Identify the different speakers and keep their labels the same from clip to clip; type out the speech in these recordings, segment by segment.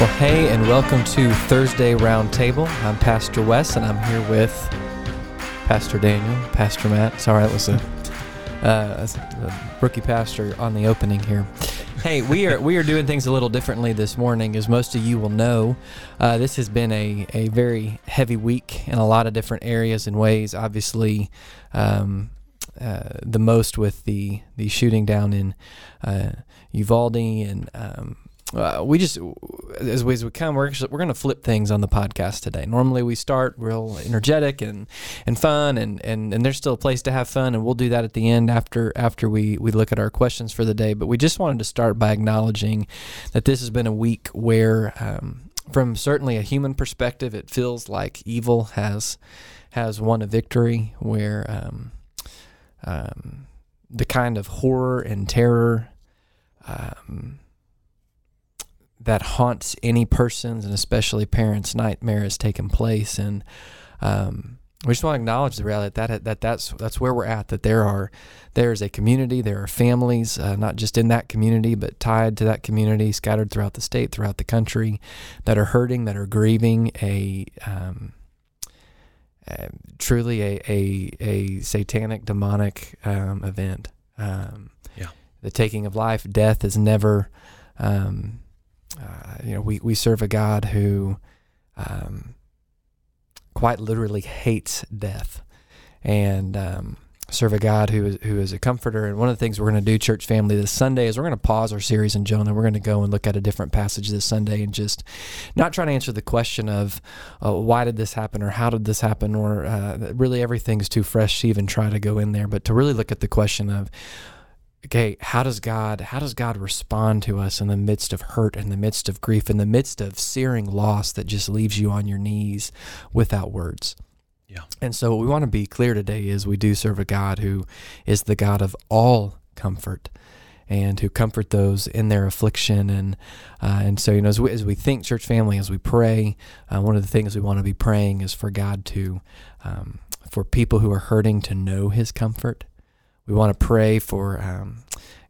Speaker 1: Well, hey, and welcome to Thursday Roundtable. I'm Pastor Wes, and I'm here with Pastor Daniel, Pastor Matt. Sorry, that was a, uh, a rookie pastor on the opening here. Hey, we are we are doing things a little differently this morning, as most of you will know. Uh, this has been a, a very heavy week in a lot of different areas and ways. Obviously, um, uh, the most with the the shooting down in uh, Uvalde and um, uh, we just as we, as we come, we're actually, we're going to flip things on the podcast today. Normally, we start real energetic and and fun, and, and and there's still a place to have fun, and we'll do that at the end after after we we look at our questions for the day. But we just wanted to start by acknowledging that this has been a week where, um, from certainly a human perspective, it feels like evil has has won a victory. Where um, um, the kind of horror and terror. Um, that haunts any person's and especially parents' nightmare has taken place, and um, we just want to acknowledge the reality that, that that that's that's where we're at. That there are there is a community, there are families, uh, not just in that community, but tied to that community, scattered throughout the state, throughout the country, that are hurting, that are grieving a. Um, uh, truly a, a, a satanic demonic um, event. Um,
Speaker 2: yeah.
Speaker 1: The taking of life, death is never um, uh, you know, we, we serve a God who um, quite literally hates death and um, serve a God who is, who is a comforter. And one of the things we're going to do, church family, this Sunday is we're going to pause our series in Jonah. We're going to go and look at a different passage this Sunday and just not try to answer the question of uh, why did this happen or how did this happen or uh, really everything's too fresh to even try to go in there, but to really look at the question of okay how does god how does god respond to us in the midst of hurt in the midst of grief in the midst of searing loss that just leaves you on your knees without words?
Speaker 2: Yeah.
Speaker 1: And so what we want to be clear today is we do serve a god who is the god of all comfort and who comfort those in their affliction. And uh, and so you know as we, as we think church family as we pray uh, one of the things we want to be praying is for god to um, for people who are hurting to know his comfort we want to pray for um,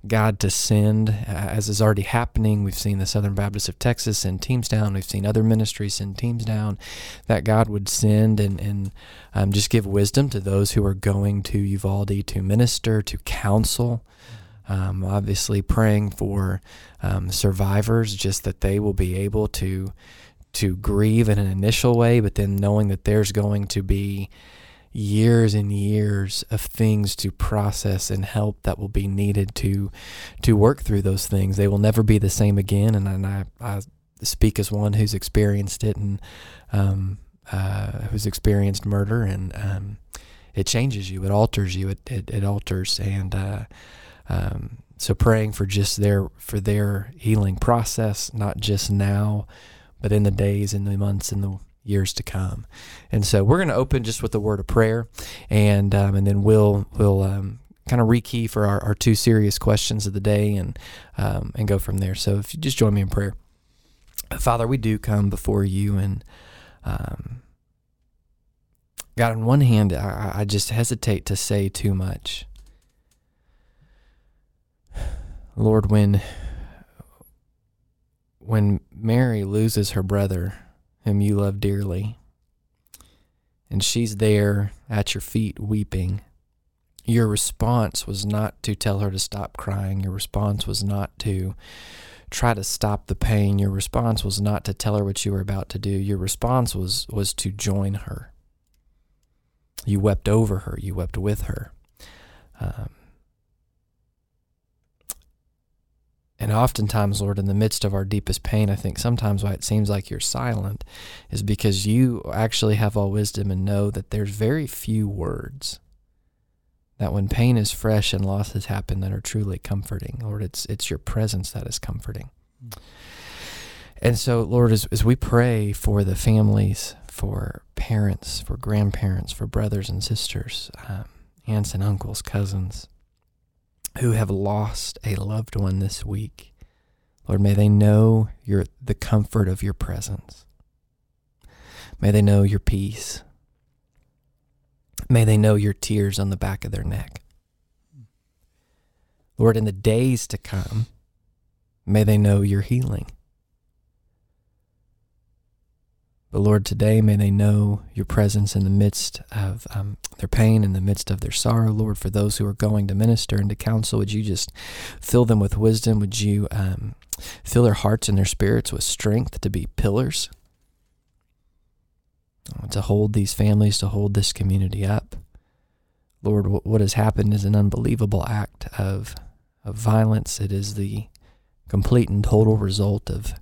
Speaker 1: God to send, uh, as is already happening. We've seen the Southern Baptist of Texas send teams down. We've seen other ministries send teams down. That God would send and, and um, just give wisdom to those who are going to Uvalde to minister, to counsel. Um, obviously, praying for um, survivors, just that they will be able to to grieve in an initial way, but then knowing that there's going to be years and years of things to process and help that will be needed to to work through those things. They will never be the same again, and, and I, I speak as one who's experienced it and um, uh, who's experienced murder, and um, it changes you, it alters you, it it, it alters, and uh, um, so praying for just their for their healing process, not just now, but in the days, in the months, in the years to come. And so we're going to open just with a word of prayer, and um, and then we'll we'll um, kind of rekey for our, our two serious questions of the day, and um, and go from there. So if you just join me in prayer, Father, we do come before you, and um, God, on one hand, I, I just hesitate to say too much. Lord, when when Mary loses her brother whom you love dearly. And she's there at your feet weeping. Your response was not to tell her to stop crying. Your response was not to try to stop the pain. Your response was not to tell her what you were about to do. Your response was was to join her. You wept over her. You wept with her. Um, And oftentimes, Lord, in the midst of our deepest pain, I think sometimes why it seems like you're silent is because you actually have all wisdom and know that there's very few words that when pain is fresh and loss has happened that are truly comforting. Lord, it's it's your presence that is comforting. And so, Lord, as, as we pray for the families, for parents, for grandparents, for brothers and sisters, um, aunts and uncles, cousins, who have lost a loved one this week. Lord, may they know your the comfort of your presence. May they know your peace. May they know your tears on the back of their neck. Lord, in the days to come, may they know your healing. But Lord, today may they know your presence in the midst of um, their pain, in the midst of their sorrow. Lord, for those who are going to minister and to counsel, would you just fill them with wisdom? Would you um, fill their hearts and their spirits with strength to be pillars, to hold these families, to hold this community up? Lord, what has happened is an unbelievable act of, of violence. It is the complete and total result of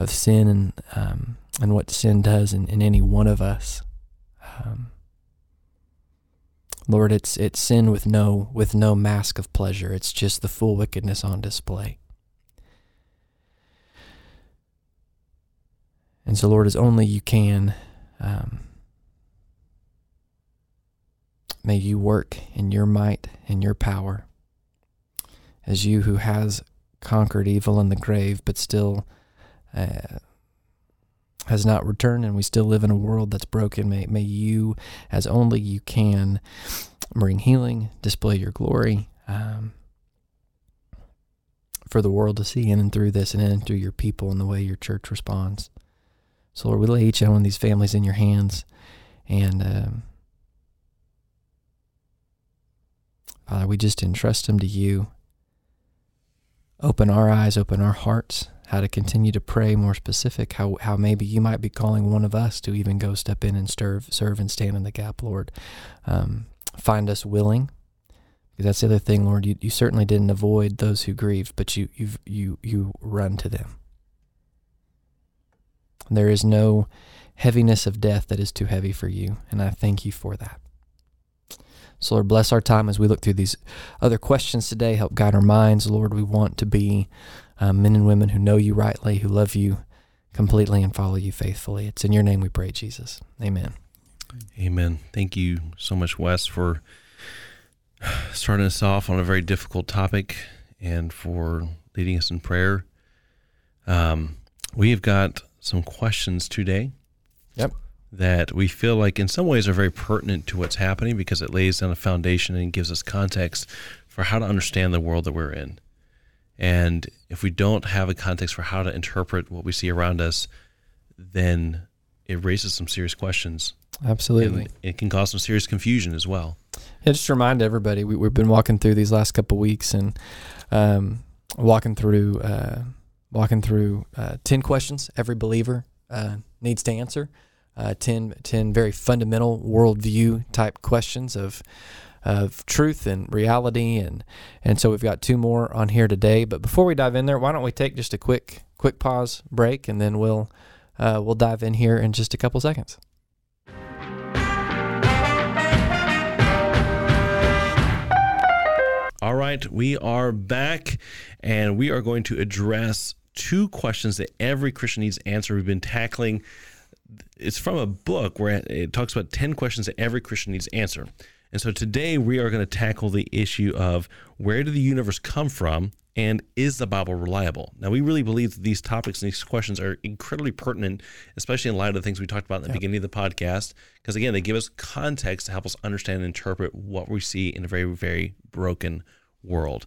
Speaker 1: of sin and um, and what sin does in, in any one of us. Um, Lord, it's it's sin with no with no mask of pleasure. It's just the full wickedness on display. And so, Lord, as only you can, um, may you work in your might and your power, as you who has conquered evil in the grave, but still uh, has not returned, and we still live in a world that's broken. May, may you, as only you can, bring healing, display your glory um, for the world to see in and through this, and in and through your people and the way your church responds. So, Lord, we lay each one of these families in your hands, and um, Father, we just entrust them to you. Open our eyes, open our hearts how to continue to pray more specific, how, how maybe you might be calling one of us to even go step in and serve, serve and stand in the gap, Lord. Um, find us willing. Because that's the other thing, Lord. You, you certainly didn't avoid those who grieved, but you you you you run to them. There is no heaviness of death that is too heavy for you, and I thank you for that. So, Lord, bless our time as we look through these other questions today. Help guide our minds, Lord. We want to be um, men and women who know you rightly, who love you completely and follow you faithfully. It's in your name we pray, Jesus. Amen.
Speaker 2: Amen. Thank you so much, Wes, for starting us off on a very difficult topic and for leading us in prayer. Um, we have got some questions today.
Speaker 1: Yep.
Speaker 2: That we feel like in some ways are very pertinent to what's happening because it lays down a foundation and gives us context for how to understand the world that we're in. And if we don't have a context for how to interpret what we see around us, then it raises some serious questions.
Speaker 1: Absolutely.
Speaker 2: And it can cause some serious confusion as well.
Speaker 1: Yeah, just to remind everybody, we, have been walking through these last couple weeks and um, walking through uh, walking through uh, 10 questions every believer uh, needs to answer. Uh, 10, 10 very fundamental worldview type questions of of truth and reality and and so we've got two more on here today. But before we dive in there why don't we take just a quick quick pause break and then we'll uh, we'll dive in here in just a couple seconds.
Speaker 2: All right we are back and we are going to address two questions that every christian needs to answer we've been tackling. It's from a book where it talks about 10 questions that every christian needs to answer and so today we are going to tackle the issue of where did the universe come from and is the Bible reliable? Now, we really believe that these topics and these questions are incredibly pertinent, especially in light of the things we talked about in the yep. beginning of the podcast, because again, they give us context to help us understand and interpret what we see in a very, very broken world.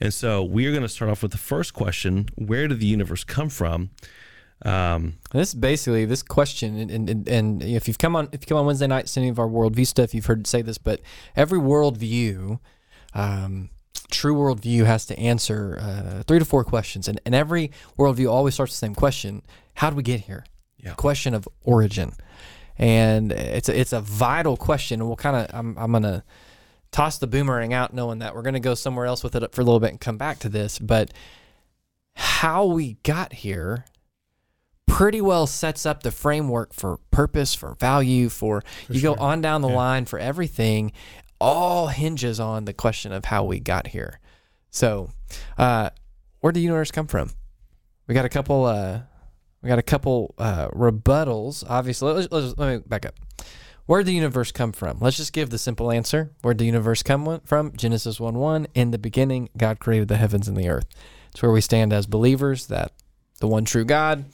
Speaker 2: And so we are going to start off with the first question Where did the universe come from?
Speaker 1: Um, this basically this question, and, and, and, if you've come on if you come on Wednesday nights to any of our worldview stuff, you've heard say this, but every worldview, um, true worldview has to answer uh, three to four questions, and, and every worldview always starts the same question: How did we get here? Yeah. Question of origin, and it's a, it's a vital question, and we'll kind of I'm I'm gonna toss the boomerang out, knowing that we're gonna go somewhere else with it for a little bit and come back to this, but how we got here pretty well sets up the framework for purpose, for value, for, for you sure. go on down the yeah. line for everything. All hinges on the question of how we got here. So, uh, where did the universe come from? We got a couple. Uh, we got a couple uh, rebuttals. Obviously, let's, let's, let me back up. Where did the universe come from? Let's just give the simple answer. Where did the universe come from? Genesis 1 1. In the beginning, God created the heavens and the earth. It's where we stand as believers that the one true God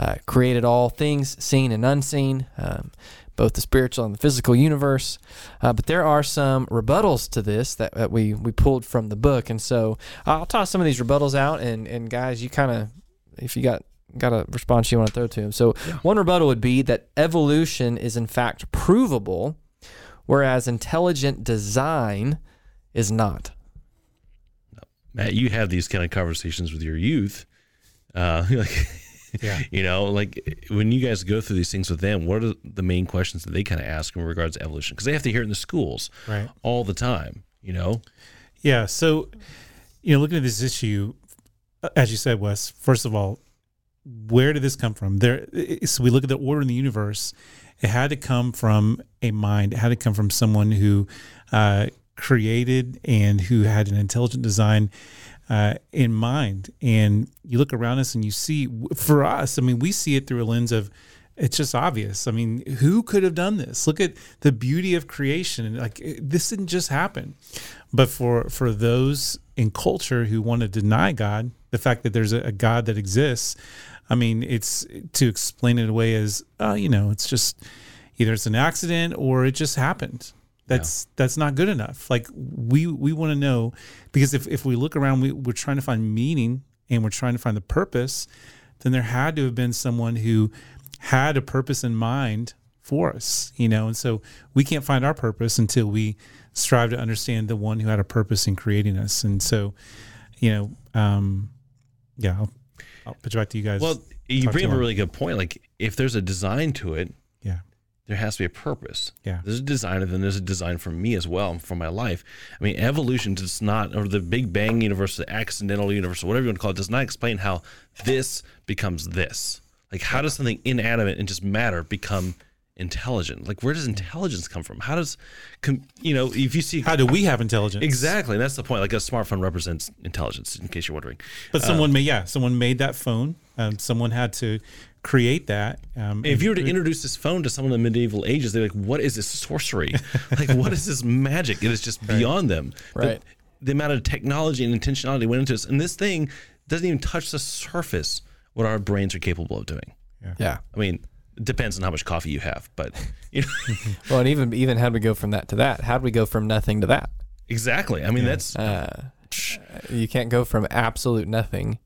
Speaker 1: uh, created all things seen and unseen, um, both the spiritual and the physical universe. Uh, but there are some rebuttals to this that, that, we, we pulled from the book. And so I'll toss some of these rebuttals out. And, and guys, you kind of, if you got got a response you want to throw to him. So one rebuttal would be that evolution is in fact provable, whereas intelligent design is not.
Speaker 2: Matt, you have these kind of conversations with your youth. Uh, like,
Speaker 3: Yeah.
Speaker 2: you know, like when you guys go through these things with them, what are the main questions that they kind of ask in regards to evolution? Because they have to hear it in the schools
Speaker 3: Right.
Speaker 2: all the time. You know,
Speaker 3: Yeah. So, you know, looking at this issue, as you said, Wes, first of all, where did this come from? There, so we look at the order in the universe. It had to come from a mind. It had to come from someone who uh, created and who had an intelligent design uh, in mind. And you look around us and you see, for us, I mean, we see it through a lens of it's just obvious. I mean, who could have done this? Look at the beauty of creation. Like it- this didn't just happen. But for for those in culture who want to deny God, the fact that there's a, a God that exists, I mean, it's to explain it away as, uh, you know, it's just either it's an accident or it just happened. That's that's not good enough. Like we we want to know because if, if we look around, we, we're trying to find meaning and we're trying to find the purpose, then there had to have been someone who had a purpose in mind for us, you know, and so we can't find our purpose until we strive to understand the one who had a purpose in creating us. And so, you know, um, yeah, I'll, I'll put you back to you guys.
Speaker 2: well, you bring up a really good point. Like, if there's a design to it,
Speaker 3: yeah,
Speaker 2: there has to be a purpose.
Speaker 3: Yeah.
Speaker 2: There's a design, and then there's a design for me as well for my life. I mean, evolution does not, or the Big Bang universe, the accidental universe, or whatever you want to call it, does not explain how this becomes this. Like, how does something inanimate and just matter become intelligent? Like, where does intelligence come from? How does, you know, if you see
Speaker 3: how do we have intelligence?
Speaker 2: exactly, that's the point. Like, a smartphone represents intelligence, in case you're wondering.
Speaker 3: But someone made, yeah, someone made that phone. Um, someone had to create that. Um,
Speaker 2: If you were to introduce this phone to someone in the medieval ages, they're like, "What is this sorcery? like, what is this magic? It is just beyond them." The-
Speaker 1: Right.
Speaker 2: The, amount of technology and intentionality went into this, and this thing doesn't even touch the surface what our brains are capable of doing.
Speaker 1: Yeah.
Speaker 2: I mean, it depends on how much coffee you have, but you know,
Speaker 1: Well, and even even how do we go from that to that? How do we go from nothing to that?
Speaker 2: exactly. I mean, that's
Speaker 1: Uh, you can't go from absolute nothing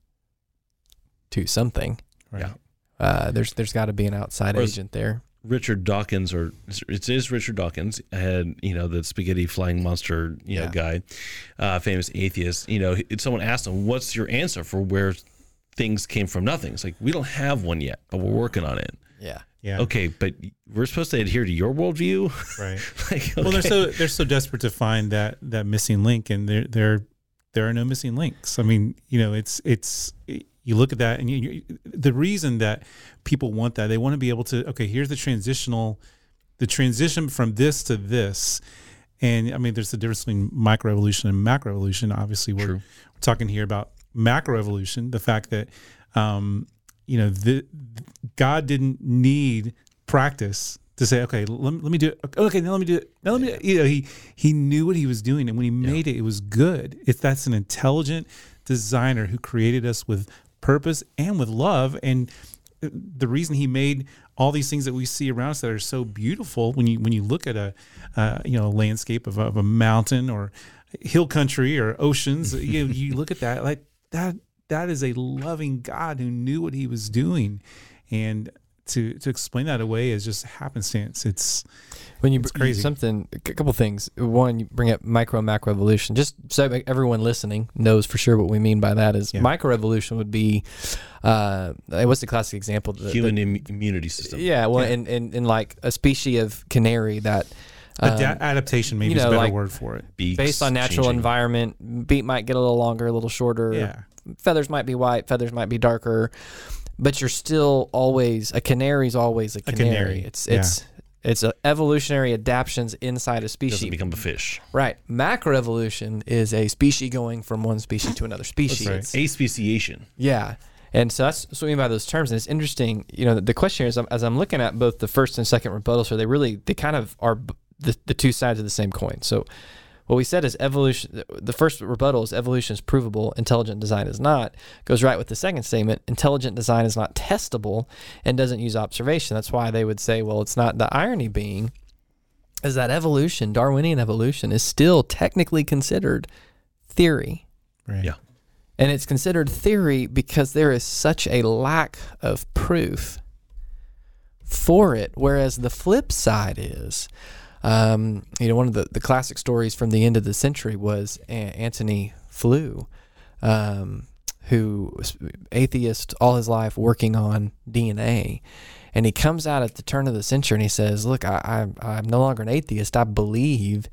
Speaker 1: to something.
Speaker 3: right.
Speaker 2: yeah.
Speaker 1: Uh, there's there's got to be an outside
Speaker 2: Whereas-
Speaker 1: agent there.
Speaker 2: Richard Dawkins, or it is Richard Dawkins, had you know the spaghetti flying monster, you know,
Speaker 1: Yeah.
Speaker 2: guy, uh, famous atheist. You know, someone asked him, "What's your answer for where things came from nothing?" It's like we don't have one yet, but we're working on it.
Speaker 1: Yeah.
Speaker 3: Yeah.
Speaker 2: Okay, but we're supposed to adhere to your worldview.
Speaker 3: Right.
Speaker 2: like,
Speaker 3: Well, they're so they're so desperate to find that that missing link, and there there there are no missing links. I mean, you know, it's it's you look at that, and you, you, the reason that people want that they want to be able to okay, here's the transitional, the transition from this to this, and I mean, there's a difference between microevolution and macroevolution. Obviously, we're,
Speaker 2: True.
Speaker 3: we're talking here about macroevolution, the fact that um, you know the God didn't need practice to say, okay, let, let me do it. Okay, now let me do it. Now let me. You know, he he knew what he was doing, and when he made it, it was good. If that's an intelligent designer who created us with purpose and with love, and the reason he made all these things that we see around us that are so beautiful when you when you look at a uh, you know a landscape of a, of a mountain or hill country or oceans, you you look at that like that that is a loving God who knew what he was doing, and to to explain that away is just happenstance. It's
Speaker 1: When you
Speaker 3: It's
Speaker 1: br-
Speaker 3: crazy.
Speaker 1: something, a couple things. One, you bring up micro and macro evolution. Just so everyone listening knows for sure what we mean by that is
Speaker 3: Yeah.
Speaker 1: micro evolution would be, uh, what's the classic example? The- the-
Speaker 2: human Im- immunity system.
Speaker 1: yeah, well,
Speaker 3: Yeah.
Speaker 1: in, in, in like a species of canary that, um,
Speaker 3: Ada- adaptation, maybe
Speaker 1: you
Speaker 3: is a better
Speaker 1: like-
Speaker 3: word for it.
Speaker 2: Beaks
Speaker 1: based on natural
Speaker 2: changing.
Speaker 1: environment, beak might get a little longer, a little shorter.
Speaker 3: Yeah,
Speaker 1: feathers might be white, feathers might be darker, but you're still always a canary's always a canary.
Speaker 3: canary,
Speaker 1: It's
Speaker 3: yeah.
Speaker 1: it's it's a evolutionary adaptations inside a species.
Speaker 2: doesn't become a fish.
Speaker 1: right. Macroevolution is a species going from one species to another species.
Speaker 3: right.
Speaker 2: Aspeciation.
Speaker 1: yeah. And so that's what I mean by those terms. And it's interesting, you know, the question is, as I'm looking at both the first and second rebuttals, so they really, they kind of are b- the, the two sides of the same coin. So what we said is evolution, the first rebuttal is evolution is provable, intelligent design is not, goes right with the second statement, intelligent design is not testable and doesn't use observation. That's why they would say, well, it's not the irony being is that evolution, Darwinian evolution, is still technically considered theory.
Speaker 3: right.
Speaker 2: Yeah.
Speaker 1: And it's considered theory because there is such a lack of proof for it. Whereas the flip side is, um, you know, one of the, the classic stories from the end of the century was A- Antony Flew, um, who was atheist all his life working on DNA. And he comes out at the turn of the century and he says, Look, I, I, I'm no longer an atheist. I believe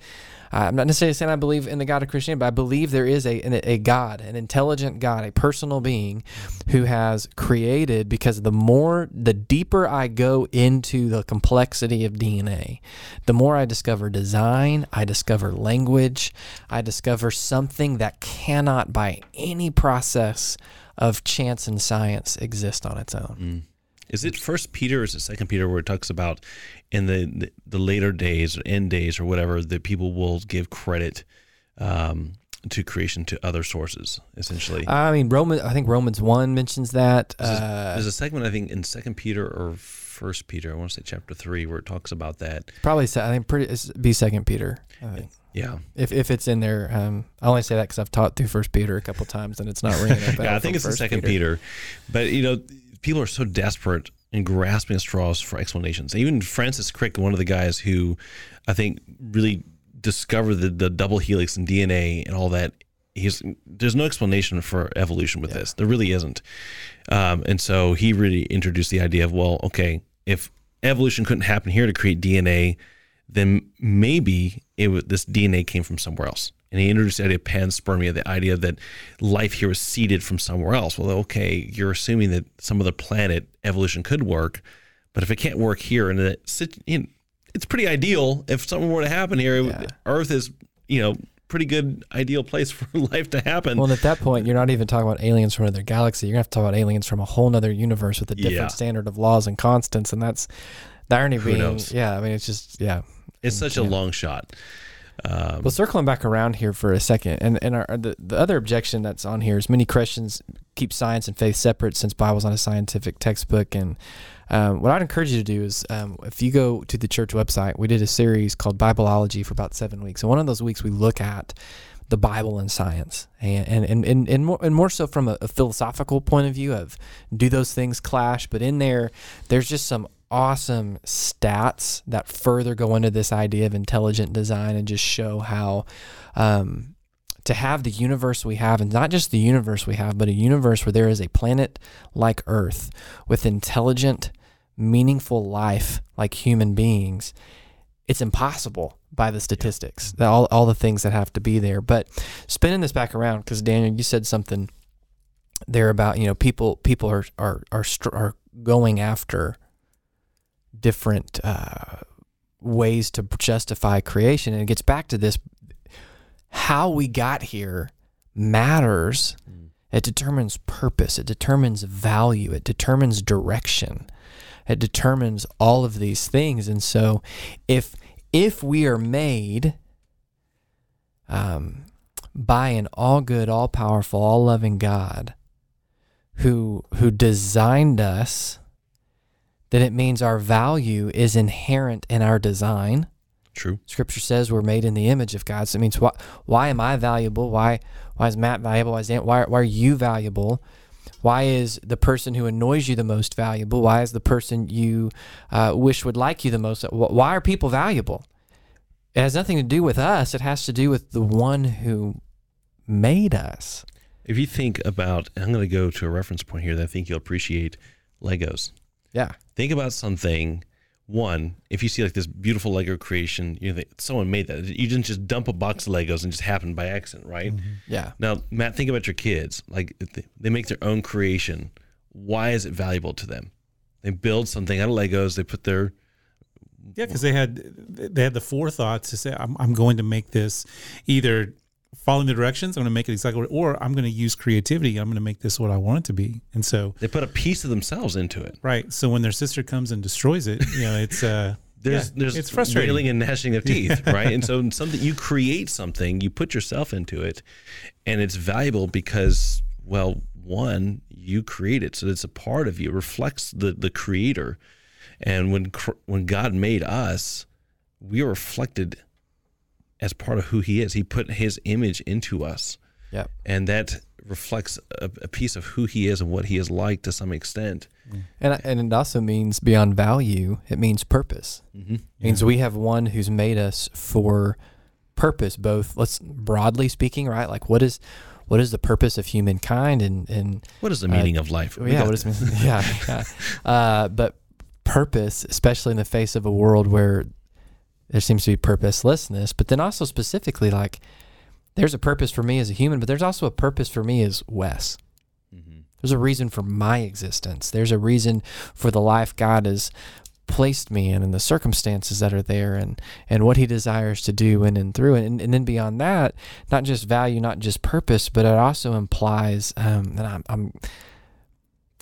Speaker 1: I'm not necessarily saying I believe in the God of Christianity, but I believe there is a, a God, an intelligent God, a personal being who has created because the more, the deeper I go into the complexity of DNA, the more I discover design, I discover language, I discover something that cannot by any process of chance and science exist on its own.
Speaker 2: Mm. Is it First Peter or is it Second Peter where it talks about in the, the, the later days or end days or whatever that people will give credit um, to creation to other sources essentially?
Speaker 1: I mean, Roman. I think Romans one mentions that.
Speaker 2: There's, a,
Speaker 1: Uh,
Speaker 2: there's a segment I think in Second Peter or First Peter. I want to say chapter three where it talks about that.
Speaker 1: probably. I think pretty it's be Second Peter. I think.
Speaker 2: Yeah,
Speaker 1: If, if it's in there, um, I only say that because I've taught through First Peter a couple times and it's not ringing
Speaker 2: yeah. I think it's
Speaker 1: First
Speaker 2: Second Peter. but you know, people are so desperate and grasping straws for explanations. Even Francis Crick, one of the guys who I think really discovered the, the double helix and DNA and all that. He's there's no explanation for evolution with
Speaker 1: Yeah.
Speaker 2: this. There really isn't. Um, and so he really introduced the idea of well, okay, if evolution couldn't happen here to create DNA, then maybe it was, this DNA came from somewhere else. And he introduced the idea of panspermia, the idea that life here was seeded from somewhere else. Well, okay, you're assuming that some other planet evolution could work, but if it can't work here, and it, it's pretty ideal if something were to happen here.
Speaker 1: Yeah.
Speaker 2: Earth is, you know, pretty good ideal place for life to happen.
Speaker 1: Well, at that point, you're not even talking about aliens from another galaxy. You're gonna have to talk about aliens from a whole other universe with a different
Speaker 2: Yeah.
Speaker 1: standard of laws and constants, and that's the irony
Speaker 2: Who
Speaker 1: being,
Speaker 2: knows?
Speaker 1: yeah. I mean, it's just yeah.
Speaker 2: It's such a long shot. Um,
Speaker 1: Well, circling back around here for a second, and and our, the the other objection that's on here is many Christians keep science and faith separate since Bible's not a scientific textbook. And um, what I'd encourage you to do is, um, if you go to the church website, we did a series called Bibleology for about seven weeks, and one of those weeks we look at the Bible and science, and and and, and, and, more, and more so from a, a philosophical point of view of do those things clash? But in there, there's just some awesome stats that further go into this idea of intelligent design and just show how um, to have the universe we have, and not just the universe we have, but a universe where there is a planet like Earth with intelligent, meaningful life like human beings, it's impossible by the statistics, the- all, all the things that have to be there. But spinning this back around, because Daniel, you said something there about you know people people are are are, str- are going after different uh, ways to justify creation, and it gets back to this: how we got here matters. It determines purpose. It determines value. It determines direction. It determines all of these things. And so, if if we are made um, by an all good, all powerful, all loving God, who who designed us, then it means our value is inherent in our design.
Speaker 2: true.
Speaker 1: Scripture says we're made in the image of God. So it means why why am I valuable? Why why is Matt valuable? Why is Dan, why why are you valuable? Why is the person who annoys you the most valuable? Why is the person you uh, wish would like you the most? Why are people valuable? It has nothing to do with us. It has to do with the one who made us.
Speaker 2: If you think about, I'm going to go to a reference point here that I think you'll appreciate Legos.
Speaker 1: Yeah.
Speaker 2: Think about something. One, if you see like this beautiful Lego creation, you think someone made that. You didn't just dump a box of Legos and just happened by accident, right? Mm-hmm.
Speaker 1: Yeah.
Speaker 2: Now, Matt, think about your kids. Like they- they make their own creation. Why is it valuable to them? They build something out of Legos. They put their
Speaker 3: Yeah, because they had they had the forethought to say, I'm, I'm going to make this either following the directions, I'm going to make it exactly, what- or I'm going to use creativity. I'm going to make this what I want it to be. And so,
Speaker 2: they put a piece of themselves into it.
Speaker 3: right. So when their sister comes and destroys it, you know, it's uh,
Speaker 2: There's
Speaker 3: yeah,
Speaker 2: there's
Speaker 3: it's frustrating.
Speaker 2: wailing and gnashing of teeth, right? And so something you create something, you put yourself into it, and it's valuable because well, one you create it, so it's a part of you, it reflects the the creator. And when when God made us, we are reflected as part of who He is. He put His image into us,
Speaker 1: Yep.
Speaker 2: and that reflects a, a piece of who he is and what he is like to some extent.
Speaker 1: And and it also means beyond value. It means purpose.
Speaker 2: Mm-hmm.
Speaker 1: It means we have one who's made us for purpose. Both let's broadly speaking, right? Like what is what is the purpose of humankind and and
Speaker 2: What is the
Speaker 1: Uh,
Speaker 2: meaning of life? We
Speaker 1: yeah, what is yeah, yeah. Uh, but purpose, especially in the face of a world where there seems to be purposelessness, but then also specifically like there's a purpose for me as a human, but there's also a purpose for me as Wes.
Speaker 2: Mhm.
Speaker 1: There's a reason for my existence. There's a reason for the life God has placed me in and the circumstances that are there and, and what he desires to do in and through. And, and then beyond that, not just value, not just purpose, but it also implies, um, and I'm, I'm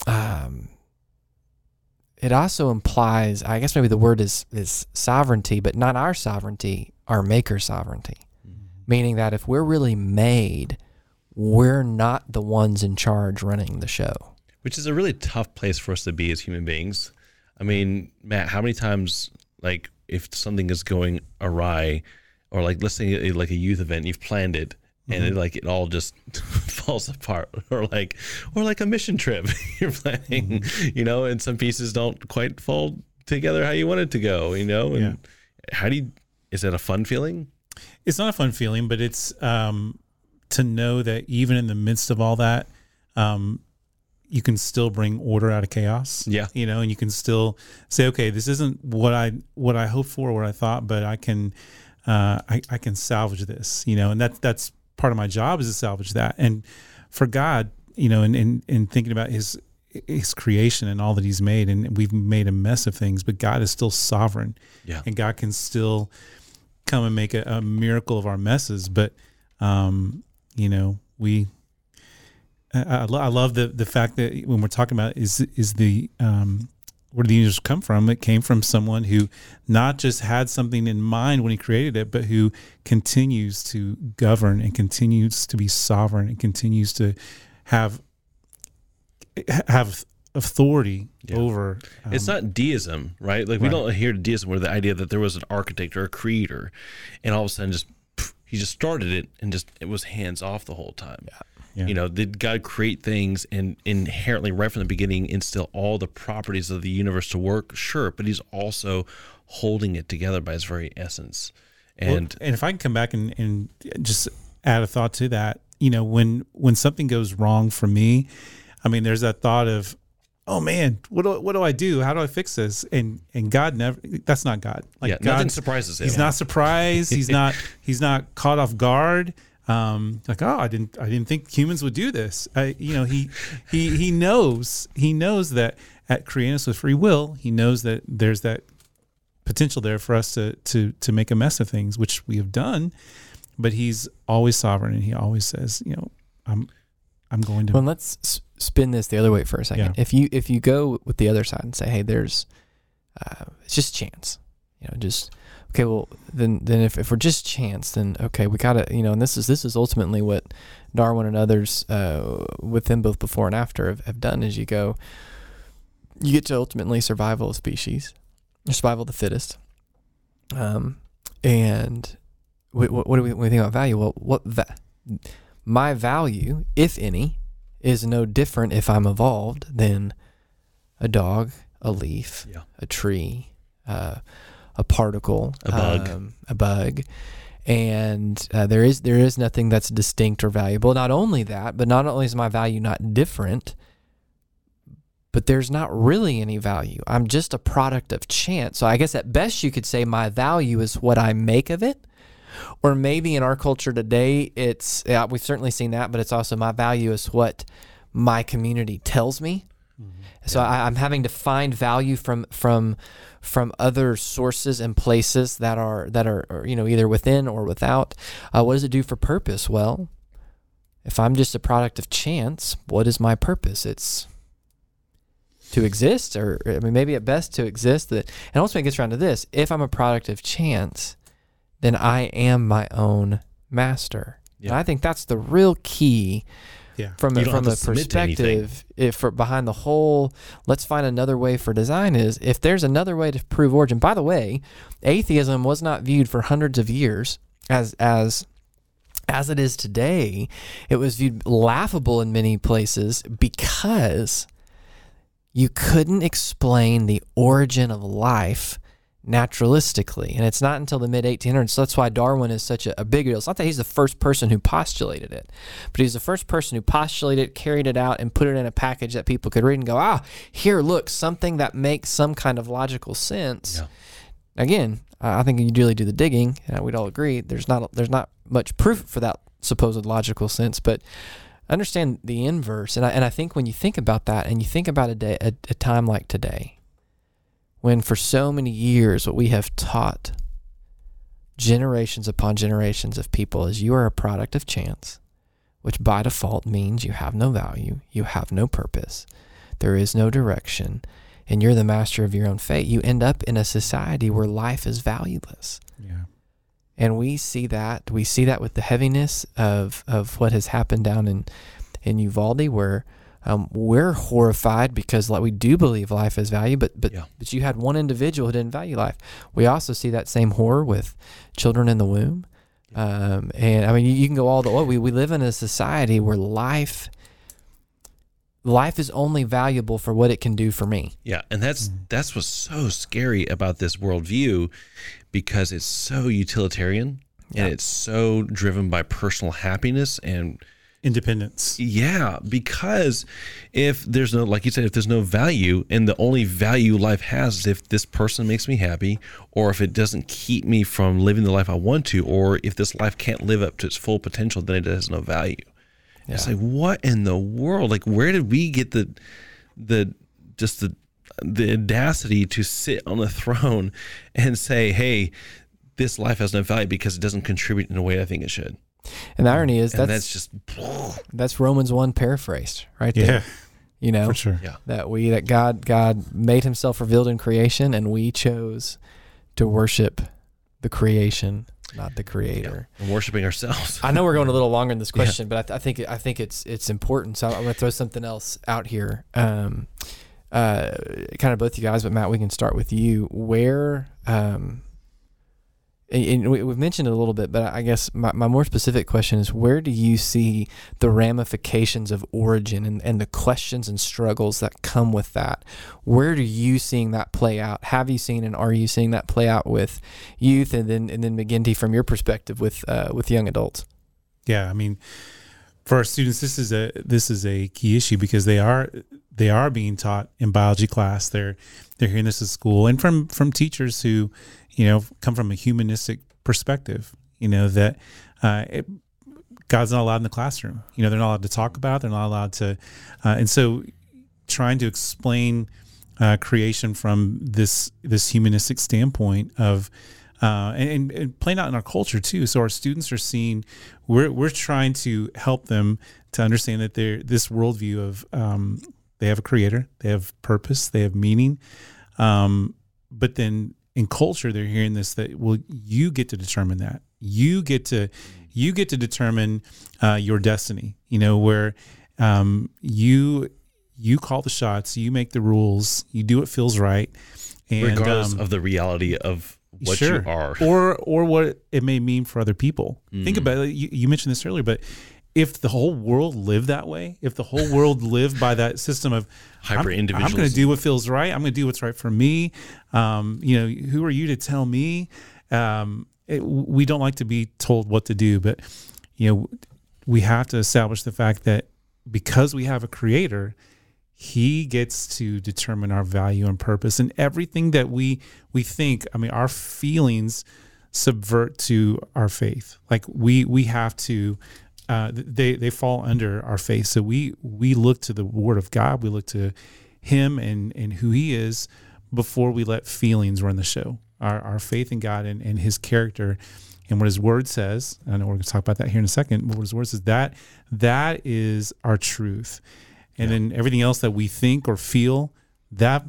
Speaker 1: um, it also implies, I guess maybe the word is, is sovereignty, but not our sovereignty, our maker sovereignty. Mm-hmm. Meaning that if we're really made, we're not the ones in charge running the show.
Speaker 2: which is a really tough place for us to be as human beings. I mean, Matt, how many times, like, if something is going awry, or like, let's say, like a youth event, you've planned it, and it like it all just falls apart, or like, or like a mission trip you're planning, you know, and some pieces don't quite fall together how you want it to go, you know, and how do you? Is that a fun feeling?
Speaker 3: it's not a fun feeling, but it's um, to know that even in the midst of all that, um, you can still bring order out of chaos.
Speaker 2: Yeah.
Speaker 3: you know, and you can still say, okay, this isn't what I what I hoped for, what I thought, but I can uh, I, I can salvage this. You know, and that that's part of my job is to salvage that. And for God, you know, and and, and thinking about His his creation and all that he's made and we've made a mess of things but god is still sovereign
Speaker 2: Yeah.
Speaker 3: and god can still come and make a, a miracle of our messes but um you know we I, I, lo- I love the the fact that when we're talking about is is the um where did the angels come from? It came from someone who not just had something in mind when he created it, but who continues to govern and continues to be sovereign and continues to have have authority
Speaker 2: Yeah.
Speaker 3: over.
Speaker 2: it's
Speaker 3: um,
Speaker 2: not deism, right? Like we
Speaker 3: right.
Speaker 2: don't hear deism where the idea that there was an architect or a creator, and all of a sudden just he just started it and just it was hands off the whole time.
Speaker 3: Yeah.
Speaker 2: You know, did God create things and inherently right from the beginning instill all the properties of the universe to work? Sure, but He's also holding it together by His very essence.
Speaker 3: Well,
Speaker 2: And
Speaker 3: and if I can come back and, and just add a thought to that, you know, when when something goes wrong for me, I mean, there's that thought of, oh man, what do what do I do? How do I fix this? And and God never. That's not God. Like
Speaker 2: yeah,
Speaker 3: God,
Speaker 2: nothing surprises Him.
Speaker 3: he's not surprised. He's not he's not caught off guard. Um, like oh, I didn't I didn't think humans would do this. I, you know, he he he knows he knows that at creating us with free will, he knows that there's that potential there for us to to to make a mess of things, which we have done. But he's always sovereign, and he always says, you know, I'm I'm going to.
Speaker 1: Well, let's spin this the other way for a second.
Speaker 3: Yeah.
Speaker 1: If you if you go with the other side and say, hey, there's uh, it's just chance, you know, just okay. Well, then then if, if we're just chance, then okay, we gotta you know, and this is this is ultimately what Darwin and others uh, within both before and after have, have done. Is you go, you get to ultimately survival of species, survival of the fittest, um, and what, what, what do we, when we think about value? Well, what va- my value, if any, is no different if I'm evolved than a dog, a leaf,
Speaker 2: Yeah.
Speaker 1: a tree, uh, a particle,
Speaker 2: A bug.
Speaker 1: um, a bug. And uh, there is there is nothing that's distinct or valuable. Not only that, but not only is my value not different, but there's not really any value. I'm just a product of chance. So I guess at best you could say my value is what I make of it. Or maybe in our culture today, it's yeah, we've certainly seen that, but it's also my value is what my community tells me. So I, I'm having to find value from from from other sources and places that are that are, are, you know either within or without. Uh, what does it do for purpose? Well, if I'm just a product of chance, what is my purpose? It's to exist, or I mean, maybe at best to exist. That and ultimately it gets around to this: if I'm a product of chance, then I am my own master. And
Speaker 2: Yeah.
Speaker 1: I think that's the real key
Speaker 3: yeah.
Speaker 1: from
Speaker 2: You
Speaker 1: from
Speaker 2: have
Speaker 1: a
Speaker 2: to submit to anything.
Speaker 1: perspective if for behind the whole let's find another way for design is if there's another way to prove origin by the way atheism was not viewed for hundreds of years as as as it is today, it was viewed laughable in many places because you couldn't explain the origin of life naturalistically. And it's not until the mid 1800s. So that's why Darwin is such a, a, big deal. It's not that he's the first person who postulated it, but he's the first person who postulated it, carried it out, and put it in a package that people could read and go, ah, here, look, something that makes some kind of logical sense. Yeah. Again, I think you really do the digging, and we'd all agree there's not there's not much proof for that supposed logical sense, but understand the inverse. And I, and I think when you think about that, and you think about a day a, a time like today, when for so many years what we have taught generations upon generations of people is you are a product of chance, which by default means you have no value, you have no purpose, there is no direction, and you're the master of your own fate, you end up in a society where life is valueless.
Speaker 3: Yeah.
Speaker 1: And we see that we see that with the heaviness of of what has happened down in in Uvalde, where um, we're horrified because like we do believe life has value, but but
Speaker 2: Yeah.
Speaker 1: but you had one individual who didn't value life. We also see that same horror with children in the womb, um, and I mean you, you can go all the way. We we live in a society where life life is only valuable for what it can do for me.
Speaker 2: Yeah, and that's that's what's so scary about this worldview, because it's so utilitarian
Speaker 1: Yeah.
Speaker 2: and it's so driven by personal happiness and
Speaker 3: Independence.
Speaker 2: yeah, because if there's no like you said, if there's no value and the only value life has is if this person makes me happy, or if it doesn't keep me from living the life I want to, or if this life can't live up to its full potential, then it has no value. It's
Speaker 1: Yeah.
Speaker 2: like what in the world? Like where did we get the the just the the audacity to sit on a throne and say, "Hey, this life has no value because it doesn't contribute in a way I think it should."
Speaker 1: And the irony is
Speaker 2: And
Speaker 1: that's
Speaker 2: just
Speaker 1: that's, Romans one paraphrased right there.
Speaker 3: Yeah,
Speaker 1: You know,
Speaker 3: for sure.
Speaker 2: yeah.
Speaker 1: that we that God God made himself revealed in creation and we chose to worship the creation, not the creator.
Speaker 2: And worshiping ourselves.
Speaker 1: I know we're going a little longer in this
Speaker 2: Yeah.
Speaker 1: question, but I, th- I think I think it's it's important. So I'm going to throw something else out here. Um, uh, kind of both you guys, but Matt, we can start with you. Where um, and, we, we've mentioned it a little bit, but I guess my, my more specific question is where do you see the ramifications of origin and, and the questions and struggles that come with that? Where are you seeing that play out? Have you seen and are you seeing that play out with youth and then and then McGinty from your perspective with uh, with young adults?
Speaker 3: Yeah, I mean, for our students, this is a this is a key issue because they are they are being taught in biology class. They're they're hearing this at school and from from teachers who, you know, come from a humanistic perspective. You know that uh, it, God's not allowed in the classroom. You know, they're not allowed to talk about. They're not allowed to, uh, and so trying to explain uh, creation from this this humanistic standpoint of uh, and, and playing out in our culture too. So our students are seeing we're we're trying to help them to understand that they're this worldview of um, they have a creator, they have purpose, they have meaning, um, but then in culture they're hearing this that well you get to determine that you get to you get to determine uh, your destiny. You know where um, you you call the shots, you make the rules, you do what feels right, and
Speaker 2: regardless
Speaker 3: um,
Speaker 2: of the reality of what
Speaker 3: sure.
Speaker 2: you are.
Speaker 3: or or what it may mean for other people. Think
Speaker 2: Mm.
Speaker 3: about it. You, you mentioned this earlier, but if the whole world lived that way, if the whole world lived by that system of
Speaker 2: Hyper
Speaker 3: I'm, I'm going to do what feels right. I'm going to do what's right for me. Um, you know, who are you to tell me? Um, it, we don't like to be told what to do, but you know, we have to establish the fact that because we have a creator, he gets to determine our value and purpose and everything that we we think i mean our feelings subvert to our faith like we we have to uh, they they fall under our faith. So we we look to the word of god. We look to him and and who he is before we let feelings run the show. Our, our faith in god and, and his character and what his word says. I know we're going to talk about that here in a second but what his word says that that is our truth. And then everything else that we think or feel that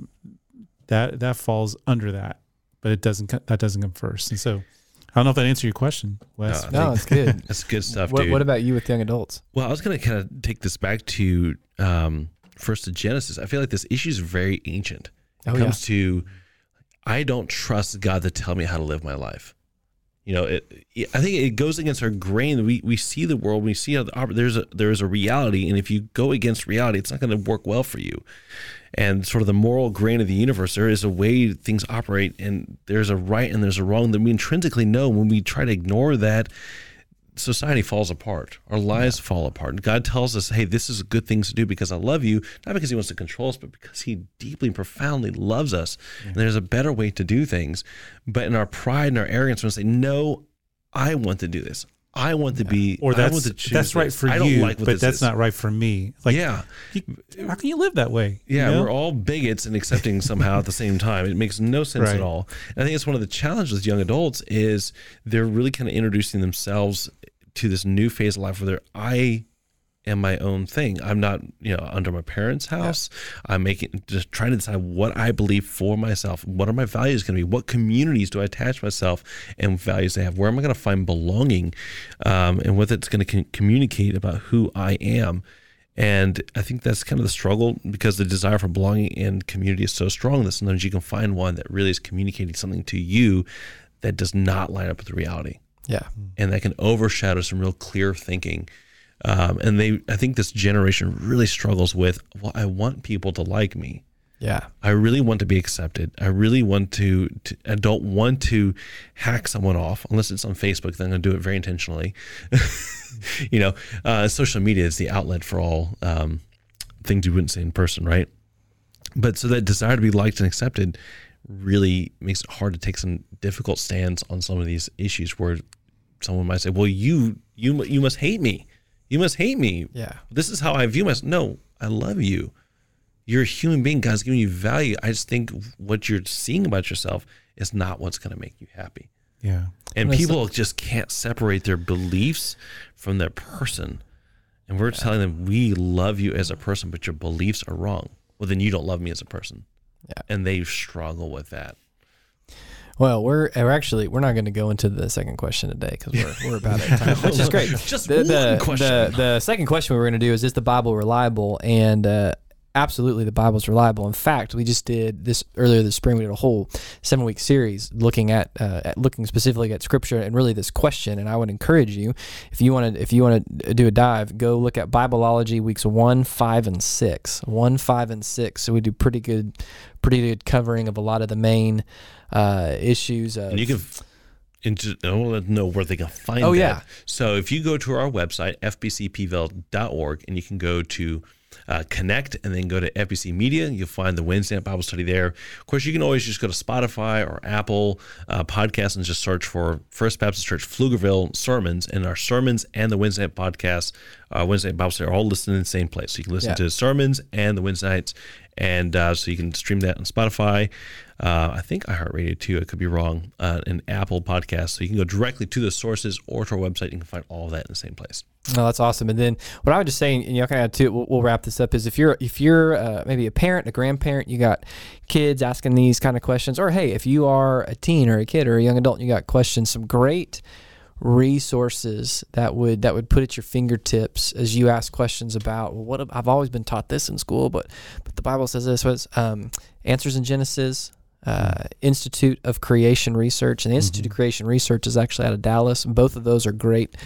Speaker 3: that that falls under that but it doesn't that doesn't come first. And so i don't know if that answered your question wes
Speaker 2: I
Speaker 1: No,
Speaker 2: think
Speaker 1: it's good.
Speaker 2: That's good stuff,
Speaker 1: what,
Speaker 2: dude.
Speaker 1: what about you with young adults?
Speaker 2: well, I was going to kind of take this back to um, first to Genesis. I feel like this issue is very ancient. It
Speaker 1: Oh, yeah.
Speaker 2: comes to I don't trust God to tell me how to live my life. You know, it, I think it goes against our grain. We we see the world, we see how the, there's a there's a reality, and if you go against reality, it's not going to work well for you. And sort of the moral grain of the universe, there is a way things operate, and there's a right and there's a wrong that we intrinsically know. When we try to ignore that, society falls apart. Our lives yeah. fall apart. And God tells us, hey, this is good things to do because I love you, not because he wants to control us, but because he deeply and profoundly loves us. Yeah. And there's a better way to do things. But in our pride and our arrogance, we say, no, I want to do this. I want to be,
Speaker 3: or that's that's right for you, like but that's is. not right for me.
Speaker 2: Like, yeah,
Speaker 3: you, how can you live that way?
Speaker 2: Yeah, you know? we're all bigots and accepting somehow at the same time. It makes no sense right. at all. And I think it's one of the challenges with young adults is they're really kind of introducing themselves to this new phase of life where they're I am my own thing. I'm not, you know, under my parents' house. Yeah. I'm making just trying to decide what I believe for myself. What are my values going to be? What communities do I attach myself and values I have? Where am I going to find belonging? Um, and what it's going to communicate about who I am. And I think that's kind of the struggle because the desire for belonging and community is so strong that sometimes you can find one that really is communicating something to you that does not line up with the reality.
Speaker 1: Yeah.
Speaker 2: And that can overshadow some real clear thinking. Um, and they, I think this generation really struggles with, well, I want people to like me.
Speaker 1: Yeah.
Speaker 2: I really want to be accepted. I really want to, to I don't want to hack someone off unless it's on Facebook, then I'm going to do it very intentionally. you know, uh, social media is the outlet for all um, things you wouldn't say in person, right? But so that desire to be liked and accepted really makes it hard to take some difficult stands on some of these issues where someone might say, "Well, you you you must hate me. You must hate me.
Speaker 1: Yeah,
Speaker 2: this is how I view myself." No, I love you. You're a human being. God's giving you value. I just think what you're seeing about yourself is not what's going to make you happy.
Speaker 3: Yeah,
Speaker 2: and people just can't separate their beliefs from their person. And we're yeah. telling them we love you as a person, but your beliefs are wrong. Well, then you don't love me as a person.
Speaker 1: Yeah,
Speaker 2: and they struggle with that.
Speaker 1: Well, we're we're actually we're not going to go into the second question today because we're, we're about at time, which is great.
Speaker 2: Just the, the, one question.
Speaker 1: The, the second question we were going to do is: Is the Bible reliable? And uh, absolutely, the Bible's reliable. In fact, we just did this earlier this spring. We did a whole seven week series looking at, uh, at looking specifically at Scripture and really this question. And I would encourage you, if you want to if you want to do a dive, go look at Bibliology weeks one, five, and six. One, five, and six. So we do pretty good, pretty good covering of a lot of the main uh, issues. Of,
Speaker 2: and you can. Into, I want to know where they can find
Speaker 1: oh,
Speaker 2: that.
Speaker 1: yeah.
Speaker 2: So if you go to our website, fbcpville.org, and you can go to uh, connect and then go to FBC Media. You'll find the Wednesday Bible study there. Of course, you can always just go to Spotify or Apple uh, Podcasts and just search for First Baptist Church Pflugerville sermons. And our sermons and the Wednesday night podcast, uh, Wednesday night Bible study are all listed in the same place. So you can listen yeah. to sermons and the Wednesday nights. And uh, so you can stream that on Spotify uh, I think iHeartRadio too. I could be wrong. Uh, an Apple podcast, so you can go directly to the sources or to our website. You can find all of that in the same place.
Speaker 1: No, that's awesome. And then what I would just say, and you know, kind of too, we'll, we'll, wrap this up. Is if you're if you're uh, maybe a parent, a grandparent, you got kids asking these kind of questions, or hey, if you are a teen or a kid or a young adult, and you got questions. Some great resources that would that would put at your fingertips as you ask questions about well, what I've always been taught this in school, but but the Bible says this was um, answers in Genesis, uh, Institute of Creation Research, and the Institute mm-hmm. of Creation Research is actually out of Dallas. Both of those are great,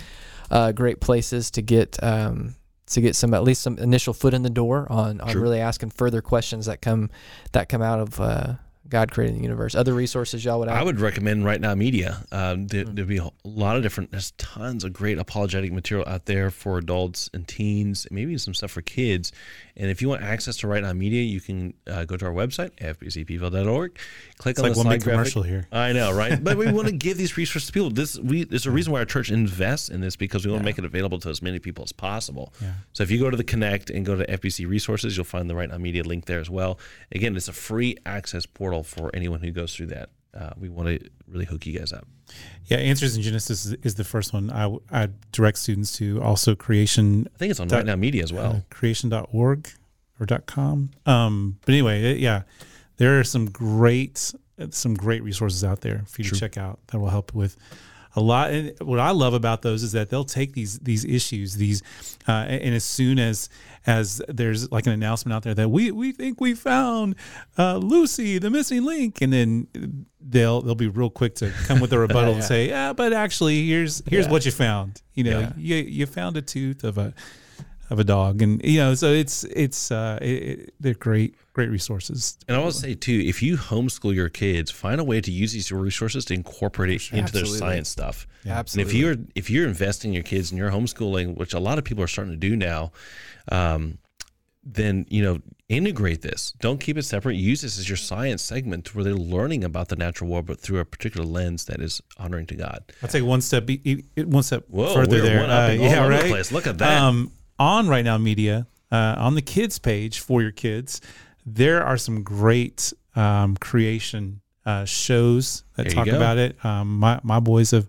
Speaker 1: uh, great places to get um, to get some at least some initial foot in the door on on really asking further questions that come that come out of uh, God creating the universe. Other resources y'all would
Speaker 2: I would recommend Right Now Media. Um, there, mm-hmm. There'd be a lot of different, there's tons of great apologetic material out there for adults and teens, maybe some stuff for kids. And if you want access to Right Now Media, you can uh, go to our website, fbcpville.org, click
Speaker 3: it's
Speaker 2: on
Speaker 3: like
Speaker 2: the slide
Speaker 3: commercial here.
Speaker 2: I know, right? but we want to give these resources to people. This we there's a reason why our church invests in this because we want yeah. to make it available to as many people as possible.
Speaker 3: Yeah.
Speaker 2: So if you go to the Connect and go to FBC Resources, you'll find the Right Now Media link there as well. Again, it's a free access portal for anyone who goes through that. Uh, we want to really hook you guys up.
Speaker 3: Yeah, Answers in Genesis is, is the first one. I, I direct students to also creation.
Speaker 2: I think it's on dot, Right Now Media as well. Uh,
Speaker 3: creation.org or .com. Um, but anyway, it, yeah, there are some great some great resources out there for you True. to check out that will help with a lot. And what I love about those is that they'll take these these issues, these, uh, and as soon as as there's like an announcement out there that we we think we found uh, Lucy, the missing link, and then they'll they'll be real quick to come with a rebuttal
Speaker 1: Yeah.
Speaker 3: and say, yeah, but actually here's here's
Speaker 1: Yeah.
Speaker 3: what you found. You know,
Speaker 1: Yeah.
Speaker 3: you you found a tooth of a of a dog, and you know, so it's it's uh, it, it, they're great great resources.
Speaker 2: And I want to say too, if you homeschool your kids, find a way to use these resources to incorporate it into
Speaker 1: Absolutely.
Speaker 2: their science stuff. Yeah.
Speaker 1: Absolutely.
Speaker 2: And if you're if you're investing in your kids and you're homeschooling, which a lot of people are starting to do now, um, then you know integrate this. Don't keep it separate. Use this as your science segment where they're learning about the natural world, but through a particular lens that is honoring to God.
Speaker 3: I'll take one step e- one step
Speaker 2: Whoa,
Speaker 3: further there.
Speaker 2: one upping
Speaker 3: yeah,
Speaker 2: over the
Speaker 3: right.
Speaker 2: place. Look at that.
Speaker 3: Um, on right now media uh, on the kids page for your kids, there are some great um, creation uh, shows that
Speaker 2: There
Speaker 3: talk about it. Um, my my boys have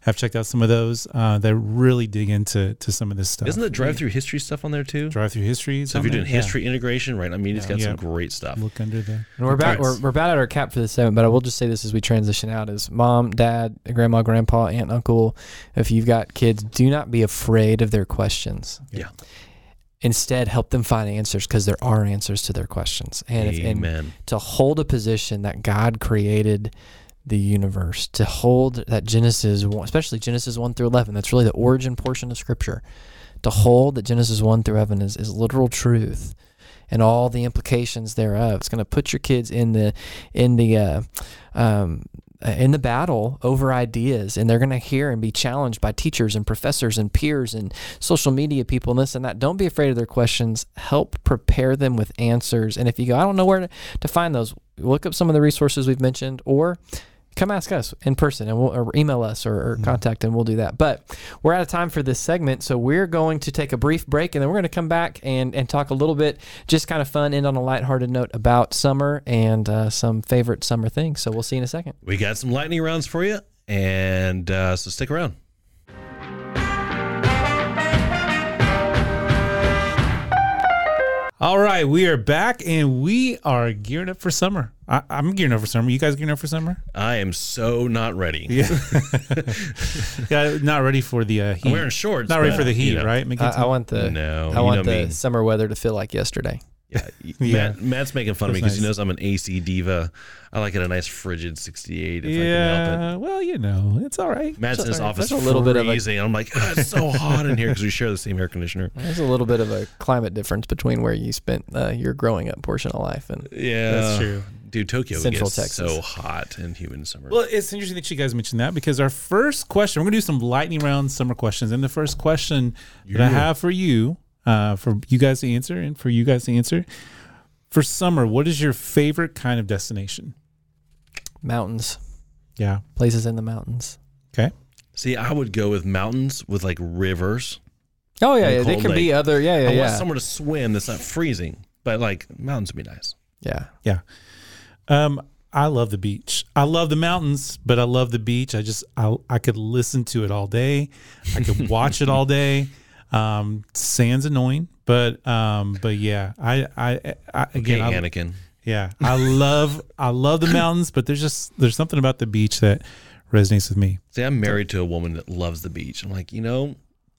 Speaker 3: have checked out some of those uh, that really dig into to some of this stuff.
Speaker 2: Isn't the drive through history stuff on there too?
Speaker 3: drive through histories?
Speaker 2: So if you're doing history integration, right? I mean, it's got
Speaker 3: Yeah.
Speaker 2: some great stuff.
Speaker 3: look under there.
Speaker 1: And we're about we're, we're about at our cap for this segment, but I will just say this as we transition out: is mom, dad, grandma, grandpa, aunt, uncle. If you've got kids, do not be afraid of their questions.
Speaker 2: Yeah.
Speaker 1: Instead, help them find answers because there are answers to their questions. And, if, and to hold a position that God created the universe, to hold that Genesis, especially Genesis 1 through 11, that's really the origin portion of Scripture. To hold that Genesis 1 through 11 is, is literal truth and all the implications thereof. It's going to put your kids in the, in the, uh, um, Uh, in the battle over ideas, and they're going to hear and be challenged by teachers and professors and peers and social media people and this and that. Don't be afraid of their questions. Help prepare them with answers. And if you go, I don't know where to, to find those, look up some of the resources we've mentioned or come ask us in person and we'll or email us or, or contact and we'll do that. But we're out of time for this segment. So we're going to take a brief break and then we're going to come back and, and talk a little bit, just kind of fun, end on a lighthearted note about summer and uh, some favorite summer things. So we'll see you in a second.
Speaker 2: We got some lightning rounds for you, and uh, so stick around.
Speaker 3: All right, we are back and we are gearing up for summer. I, I'm gearing up for summer. You guys gearing up for summer?
Speaker 2: I am so not ready.
Speaker 3: Yeah. yeah, not ready for the uh, heat.
Speaker 2: I'm wearing shorts.
Speaker 3: not ready for the heat,
Speaker 2: you know,
Speaker 3: right?
Speaker 1: I, I want the
Speaker 2: No,
Speaker 1: I want the
Speaker 2: me.
Speaker 1: summer weather to feel like yesterday.
Speaker 2: Yeah,
Speaker 3: Yeah.
Speaker 2: Matt, Matt's making fun of me
Speaker 3: That's
Speaker 2: because he knows I'm an AC diva. I like it a nice frigid 68 if I can help it.
Speaker 3: yeah, well, you know, it's all right.
Speaker 2: Matt's in his
Speaker 1: That's all right.
Speaker 2: office
Speaker 1: That's a little bit of a-
Speaker 2: freezing. I'm like, "Ah, it's so hot in here because we share the same air conditioner.
Speaker 1: There's a little bit of a climate difference between where you spent uh, your growing up portion of life and
Speaker 2: Yeah,
Speaker 3: That's true.
Speaker 2: Dude, Tokyo
Speaker 1: Central
Speaker 2: gets
Speaker 1: Texas.
Speaker 2: so hot and humid summer.
Speaker 3: Well, it's interesting that you guys mentioned that because our first question, we're going to do some lightning round summer questions. And the first question that I have for you, uh, for you guys to answer and for you guys to answer, for summer, what is your favorite kind of destination?
Speaker 1: mountains,
Speaker 3: Yeah.
Speaker 1: places in the mountains.
Speaker 3: Okay.
Speaker 2: See, I would go with mountains with like rivers.
Speaker 1: Oh yeah, yeah. They
Speaker 2: Cold
Speaker 1: can be other. Yeah, yeah,
Speaker 2: I
Speaker 1: yeah.
Speaker 2: want somewhere to swim that's not freezing, but like mountains would be nice.
Speaker 1: yeah.
Speaker 3: Yeah. Um, I love the beach. I love the mountains, but I love the beach. I just I I could listen to it all day. I could watch it all day. Um, sand's annoying, but um, but yeah, I I, I again,
Speaker 2: Okay,
Speaker 3: I,
Speaker 2: Anakin.
Speaker 3: yeah, I love I love the mountains, but there's just there's something about the beach that resonates with me.
Speaker 2: See, I'm married to a woman that loves the beach. I'm like, you know,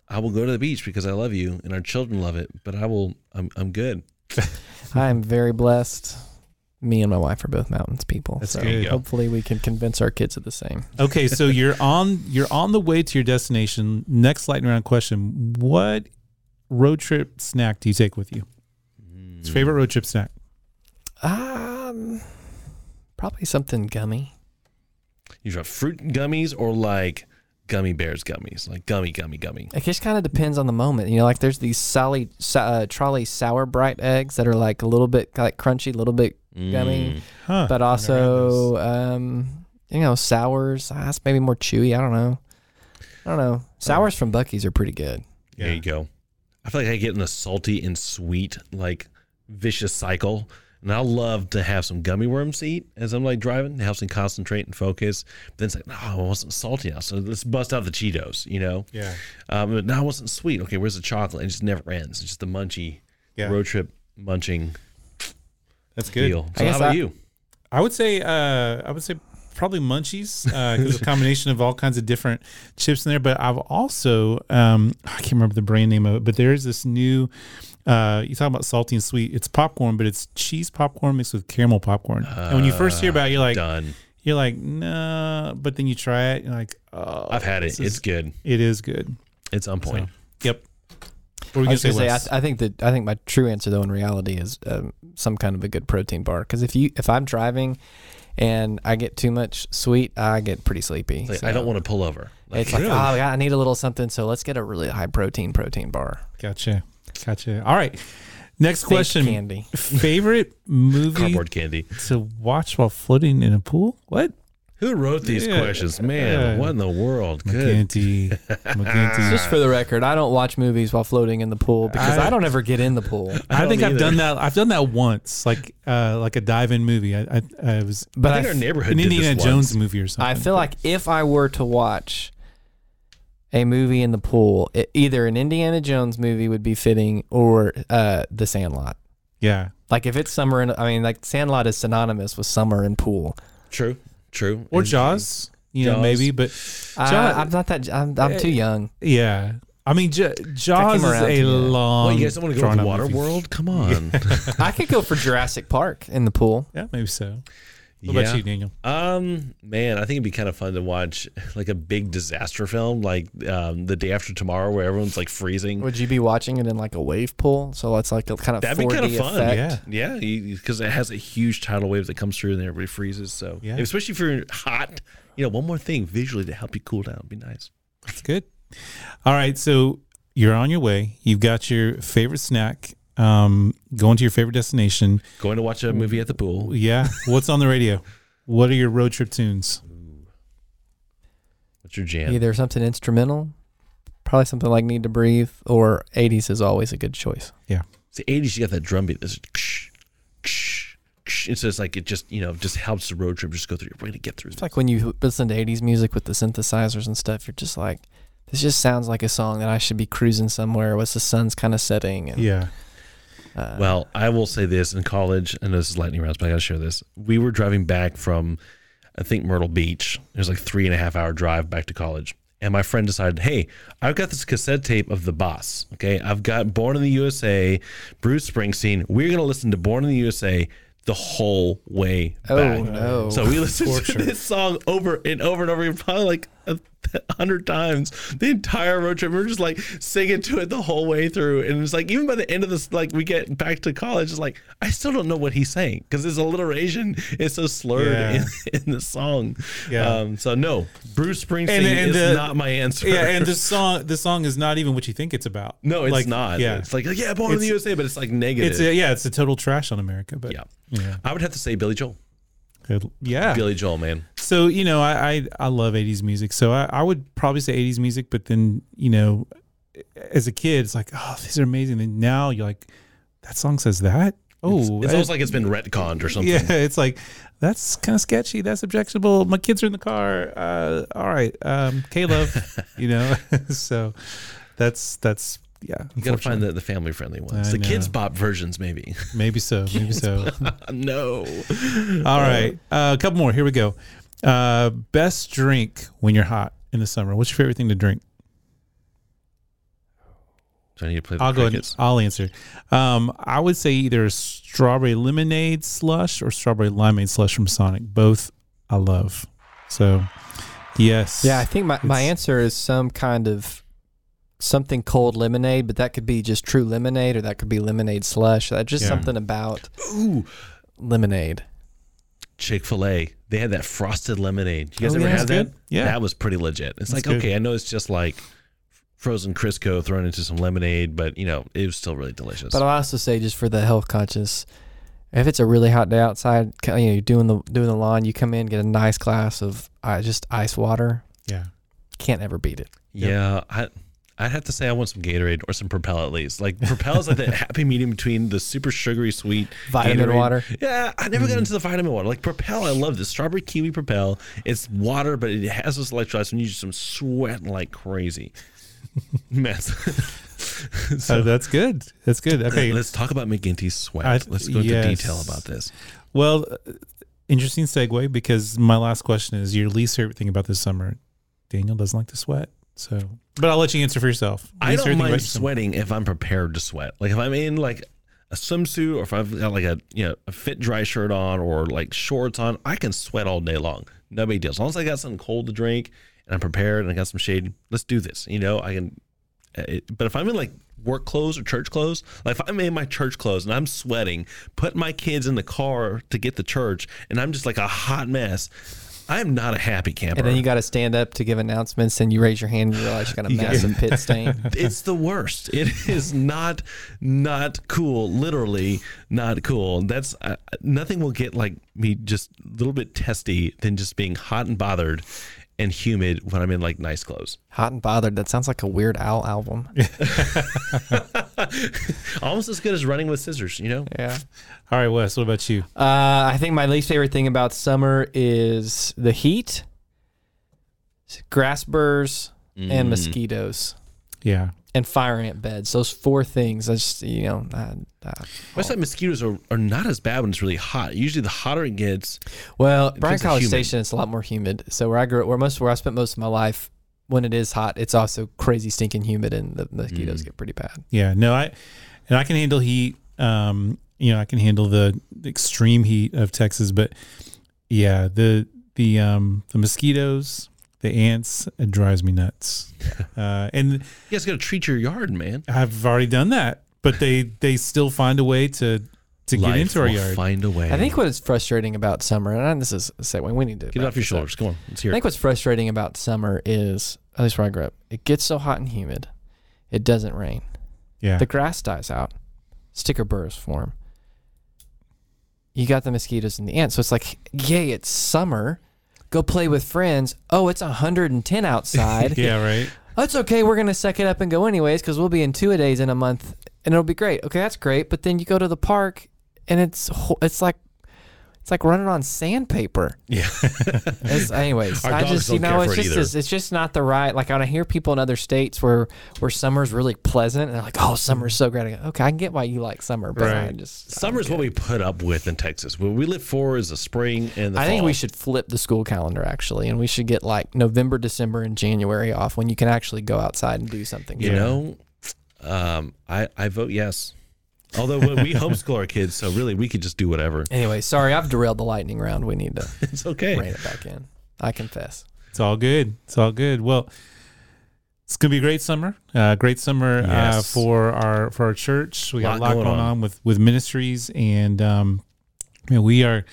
Speaker 2: I will go to the beach because I love you and our children love it, but I will, I'm, I'm good.
Speaker 1: I am very blessed. Me and my wife are both mountains people.
Speaker 3: That's
Speaker 1: so
Speaker 3: good.
Speaker 1: hopefully we can convince our kids of the same.
Speaker 3: Okay, so you're on you're on the way to your destination. Next lightning round question: What road trip snack do you take with you? What's your favorite road trip snack?
Speaker 1: Um, probably something gummy.
Speaker 2: You got fruit gummies or like gummy bears gummies, like gummy, gummy, gummy.
Speaker 1: It just kind of depends on the moment. You know, like there's these Sally uh, Trolli sour bright eggs that are like a little bit like crunchy, a little bit Gummy.
Speaker 2: Mm.
Speaker 3: Huh?
Speaker 1: but also um, you know sours. Ah, That's maybe more chewy. I don't know. I don't know. Sours from Buc-ee's are pretty good.
Speaker 2: There you go. I feel like I get in a salty and sweet, like vicious cycle. And I love to have some gummy worms to eat as I'm like driving. It helps me concentrate and focus. But then it's like, no, I wasn't salty now. So let's bust out the Cheetos, you know?
Speaker 3: Yeah,
Speaker 2: Um, but now I wasn't sweet. Okay, where's the chocolate? It just never ends. It's just the munchy
Speaker 3: yeah,
Speaker 2: road trip munching
Speaker 3: that's good.
Speaker 2: deal.
Speaker 1: I
Speaker 2: So how about
Speaker 1: I-
Speaker 2: you?
Speaker 3: I would say, uh, I would say probably Munchies because it's a combination of all kinds of different chips in there. But I've also um, I can't remember the brand name of it, but there's this new. Uh, you talk about salty and sweet. It's popcorn, but it's cheese popcorn mixed with caramel popcorn. and when you first hear about it, you're like,
Speaker 2: Done.
Speaker 3: you're like, nah. But then you try it, you're like, oh,
Speaker 2: I've had it. It's good.
Speaker 3: it is good.
Speaker 2: It's on point.
Speaker 3: Yep. What were we
Speaker 1: I was
Speaker 3: say?
Speaker 1: gonna say, I, th- I think that I think my true answer though in reality is um, some kind of a good protein bar. Because if you if I'm driving and I get too much sweet, I get pretty sleepy.
Speaker 2: Like,
Speaker 1: So
Speaker 2: I don't want to pull over. Like,
Speaker 1: It's like, oh, yeah, I need a little something. So let's get a really high protein protein bar.
Speaker 3: Gotcha. Gotcha. All right. Next
Speaker 1: Think
Speaker 3: question.
Speaker 1: candy.
Speaker 3: Favorite movie
Speaker 2: cardboard candy.
Speaker 3: to watch while floating in a pool? What?
Speaker 2: Who wrote these
Speaker 3: Yeah.
Speaker 2: questions? Man,
Speaker 3: Yeah.
Speaker 2: what in the world? Good.
Speaker 3: McGinty. McGinty.
Speaker 1: Just for the record, I don't watch movies while floating in the pool because I,
Speaker 3: I-
Speaker 1: don't ever get in the pool.
Speaker 3: I,
Speaker 2: I
Speaker 3: think
Speaker 2: don't
Speaker 3: I've
Speaker 2: either.
Speaker 3: done that. I've done that once, like uh, like a dive-in movie. I, I, I was
Speaker 1: But
Speaker 2: I
Speaker 1: I,
Speaker 2: think our neighborhood
Speaker 3: an
Speaker 2: did
Speaker 3: Indiana
Speaker 2: this
Speaker 3: Jones
Speaker 2: once.
Speaker 3: movie or something.
Speaker 1: I feel like if I were to watch a movie in the pool, it, either an Indiana Jones movie would be fitting or uh, The Sandlot.
Speaker 3: yeah,
Speaker 1: Like if it's summer, in, I mean, like Sandlot is synonymous with summer and pool.
Speaker 2: True. True.
Speaker 3: or
Speaker 2: And-
Speaker 3: Jaws. You know, maybe, but
Speaker 1: Uh,
Speaker 3: Jaws-
Speaker 1: I'm not that. I'm, I'm too young.
Speaker 3: yeah. I mean, J- Jaws is a long.
Speaker 2: What, you guys don't want to go to
Speaker 3: drawn
Speaker 2: water world? Come on.
Speaker 1: I could go for Jurassic Park in the pool.
Speaker 3: Yeah, maybe so. What
Speaker 2: yeah.
Speaker 3: about you, Daniel?
Speaker 2: Um, man, I think it'd be kind of fun to watch like a big disaster film, like um, the day after tomorrow, where everyone's like freezing.
Speaker 1: Would you be watching it in like a wave pool? So it's like a kind of
Speaker 2: That'd be
Speaker 1: 4D
Speaker 2: kind of fun.
Speaker 1: effect.
Speaker 3: Yeah.
Speaker 2: Yeah, because it has a huge tidal wave that comes through and everybody freezes. So,
Speaker 3: Yeah.
Speaker 2: especially if you're hot, you know, one more thing visually to help you cool down would be nice.
Speaker 3: That's good. All right, so you're on your way. You've got your favorite snack. Um, going to your favorite destination.
Speaker 2: Going to watch a movie at the pool.
Speaker 3: Yeah. What's on the radio? What are your road trip tunes?
Speaker 2: What's your jam?
Speaker 1: Either something instrumental, probably something like "Need to Breathe," or '80s is always a good choice.
Speaker 2: Yeah. the 80s, you got that drum beat. This ksh, ksh, ksh. It's just like it just, you know, just helps the road trip just go through. We're going to get through
Speaker 1: It's like when you listen to '80s music with the synthesizers and stuff. You're just like, this just sounds like a song that I should be cruising somewhere What's the sun's kind of setting. And,
Speaker 3: Yeah.
Speaker 1: Uh,
Speaker 2: Well, I will say this in college, and this is lightning rounds, but I got to share this. We were driving back from, I think, Myrtle Beach. It was like three and a half hour drive back to college. And my friend decided, hey, I've got this cassette tape of The Boss. Okay. I've got Born in the USA, Bruce Springsteen. We're going to listen to Born in the USA the whole way
Speaker 1: Oh,
Speaker 2: back.
Speaker 1: no.
Speaker 2: So we listened to this song over and over and over again, probably like hundred times. The entire road trip, we we're just like singing to it the whole way through. And it's like even by the end of this, like we get back to college, it's like I still don't know what he's saying because his alliteration is so slurred
Speaker 3: Yeah.
Speaker 2: in, in the song.
Speaker 3: Yeah.
Speaker 2: Um, so no, Bruce Springsteen
Speaker 3: And- and
Speaker 2: is
Speaker 3: the-
Speaker 2: not my answer.
Speaker 3: Yeah, and the song the song is not even what you think it's about.
Speaker 2: no, it's
Speaker 3: Like,
Speaker 2: not.
Speaker 3: Yeah.
Speaker 2: It's like yeah, born in the USA, but it's like negative.
Speaker 3: It's a, yeah, it's a total trash on America, but
Speaker 2: yeah.
Speaker 3: yeah.
Speaker 2: I would have to say Billy Joel.
Speaker 3: Good. Yeah.
Speaker 2: Billy Joel, man.
Speaker 3: So you know, I I, I love '80s music. So I, I would probably say '80s music, but then you know, as a kid, it's like, oh, these are amazing. And now you're like, that song says that. Oh,
Speaker 2: It's
Speaker 3: that-
Speaker 2: almost like it's been retconned or something.
Speaker 3: yeah. It's like that's kind of sketchy. That's objectionable. My kids are in the car. Uh, all right, um, K-Love. you know, so that's that's yeah.
Speaker 2: You gotta find the, the family friendly ones.
Speaker 3: I
Speaker 2: the kids
Speaker 3: know.
Speaker 2: pop versions, maybe.
Speaker 3: maybe so, maybe so.
Speaker 2: no.
Speaker 3: All right, uh, a couple more. Here we go. Uh, best drink when you're hot in the summer. What's your favorite thing to drink?
Speaker 2: Do I need to play the
Speaker 3: I'll go ahead. I'll answer. Um, I would say either strawberry lemonade slush or strawberry limeade slush from Sonic. Both I love. So, yes.
Speaker 1: yeah, I think my, my answer is some kind of something cold lemonade, but that could be just true lemonade, or that could be lemonade slush. That just
Speaker 3: Yeah.
Speaker 1: something about
Speaker 2: Ooh,
Speaker 1: lemonade.
Speaker 2: Chick Fil A. They had that frosted lemonade. You guys
Speaker 1: Oh,
Speaker 2: ever
Speaker 1: yeah,
Speaker 2: had that?
Speaker 3: Yeah.
Speaker 2: that was pretty legit. It's
Speaker 3: That's
Speaker 2: like
Speaker 3: good.
Speaker 2: okay, I know it's just like frozen Crisco thrown into some lemonade, but you know it was still really delicious.
Speaker 1: But I'll also say, just for the health conscious, if it's a really hot day outside, you know, you're doing the doing the lawn, you come in, get a nice glass of uh, just ice water.
Speaker 3: Yeah.
Speaker 1: Can't ever beat it.
Speaker 2: yeah, I. I'd have to say I want some Gatorade or some Propel at least. Like Propel is like that happy medium between the super sugary sweet
Speaker 1: Vitamin
Speaker 2: Gatorade.
Speaker 1: water.
Speaker 2: Yeah, I never got into the vitamin water. Like Propel, I love this strawberry kiwi Propel. It's water, but it has those electrolytes, and you just some sweating like crazy. Mess.
Speaker 3: So that's good. That's good. Okay.
Speaker 2: Let's talk about McGinty's sweat.
Speaker 3: I-
Speaker 2: Let's go into
Speaker 3: yes.
Speaker 2: detail about this.
Speaker 3: Well, uh, interesting segue because my last question is your least favorite thing about this summer. Daniel doesn't like to sweat, so but I'll let you answer for yourself.
Speaker 2: I don't
Speaker 3: favorite thing about
Speaker 2: mind sweating if I'm prepared to sweat. Like if I'm in like a swimsuit or if I've got like a you know a fit dry shirt on or like shorts on, I can sweat all day long. No big deal. As long as I got something cold to drink and I'm prepared and I got some shade, let's do this. You know, I can. uh, It, but if I'm in like work clothes or church clothes, like if I'm in my church clothes and I'm sweating, put my kids in the car to get to church, and I'm just like a hot mess. I am not a happy camper.
Speaker 1: And then you got to stand up to give announcements, and you raise your hand, and you realize you got a massive pit stain.
Speaker 2: it's the worst. It is not not cool. Literally not cool. That's uh, nothing will get like me just a little bit testy than just being hot and bothered and humid when I'm in like nice clothes.
Speaker 1: Hot and bothered. That sounds like a Weird Al album.
Speaker 2: Almost as good as running with scissors. You know.
Speaker 1: Yeah.
Speaker 3: All right, Wes. What about you?
Speaker 1: Uh, I think my least favorite thing about summer is the heat, grass burrs,
Speaker 2: Mm.
Speaker 1: and mosquitoes,
Speaker 3: Yeah,
Speaker 1: and fire ant beds. Those four things. I just you know. I, I,
Speaker 2: I said mosquitoes are, are not as bad when it's really hot. Usually, the hotter it gets,
Speaker 1: well, Bryan College. Station, it's a lot more humid. So where I grew up, where most where I spent most of my life, when it is hot, it's also crazy stinking humid, and the mosquitoes
Speaker 2: Mm.
Speaker 1: get pretty bad.
Speaker 3: yeah. No, I and I can handle heat. Um, you know, I can handle the extreme heat of Texas, but yeah, the the um the mosquitoes, the ants, it drives me nuts. Uh, and
Speaker 2: you guys got to treat your yard, man.
Speaker 3: I've already done that, but they they still find a way to to get into our
Speaker 2: will
Speaker 3: yard.
Speaker 2: Find a way.
Speaker 1: I think what is frustrating about summer, and this is a segue, we need to
Speaker 2: get it off your
Speaker 1: this up.
Speaker 2: shoulders. Come on, let's hear
Speaker 1: I
Speaker 2: it.
Speaker 1: think what's frustrating about summer is, at least where I grew up, it gets so hot and humid, it doesn't rain.
Speaker 3: Yeah,
Speaker 1: The grass dies out, sticker burrs form. You got the mosquitoes and the ants. So it's like, yay, it's summer. Go play with friends. Oh, it's 110 outside.
Speaker 3: yeah, right.
Speaker 1: That's okay. We're going to suck it up and go anyways because we'll be in two a days in a month and it'll be great. Okay, that's great. But then you go to the park and it's it's like it's like running on sandpaper.
Speaker 2: Yeah.
Speaker 1: It's, anyways,
Speaker 2: Our
Speaker 1: I
Speaker 2: dogs
Speaker 1: just you
Speaker 2: don't
Speaker 1: know
Speaker 2: care
Speaker 1: it's
Speaker 2: it
Speaker 1: just
Speaker 2: either.
Speaker 1: it's, it's just not the right. Like when I hear people in other states where where summer's really pleasant and they're like, oh, summer's so great. I go, okay, I can get why you like summer, but I
Speaker 3: Right.
Speaker 1: just I
Speaker 2: Summer is
Speaker 1: don't
Speaker 2: what we put up with in Texas. What we live for is the spring and the
Speaker 1: I think
Speaker 2: fall.
Speaker 1: we should flip the school calendar actually, and we should get like November, December, and January off when you can actually go outside and do something.
Speaker 2: You know, um, I I vote yes. Although we we homeschool our kids, so really we could just do whatever.
Speaker 1: Anyway, sorry, I've derailed the lightning round. We need to
Speaker 2: It's okay.
Speaker 1: rein it back in. I confess.
Speaker 3: It's all good. It's all good. Well, it's gonna be a great summer. Uh, great summer uh, for our for our church. We got a
Speaker 2: Lot
Speaker 3: lot
Speaker 2: going
Speaker 3: going,
Speaker 2: on.
Speaker 3: on. with with ministries, and um, you know, we are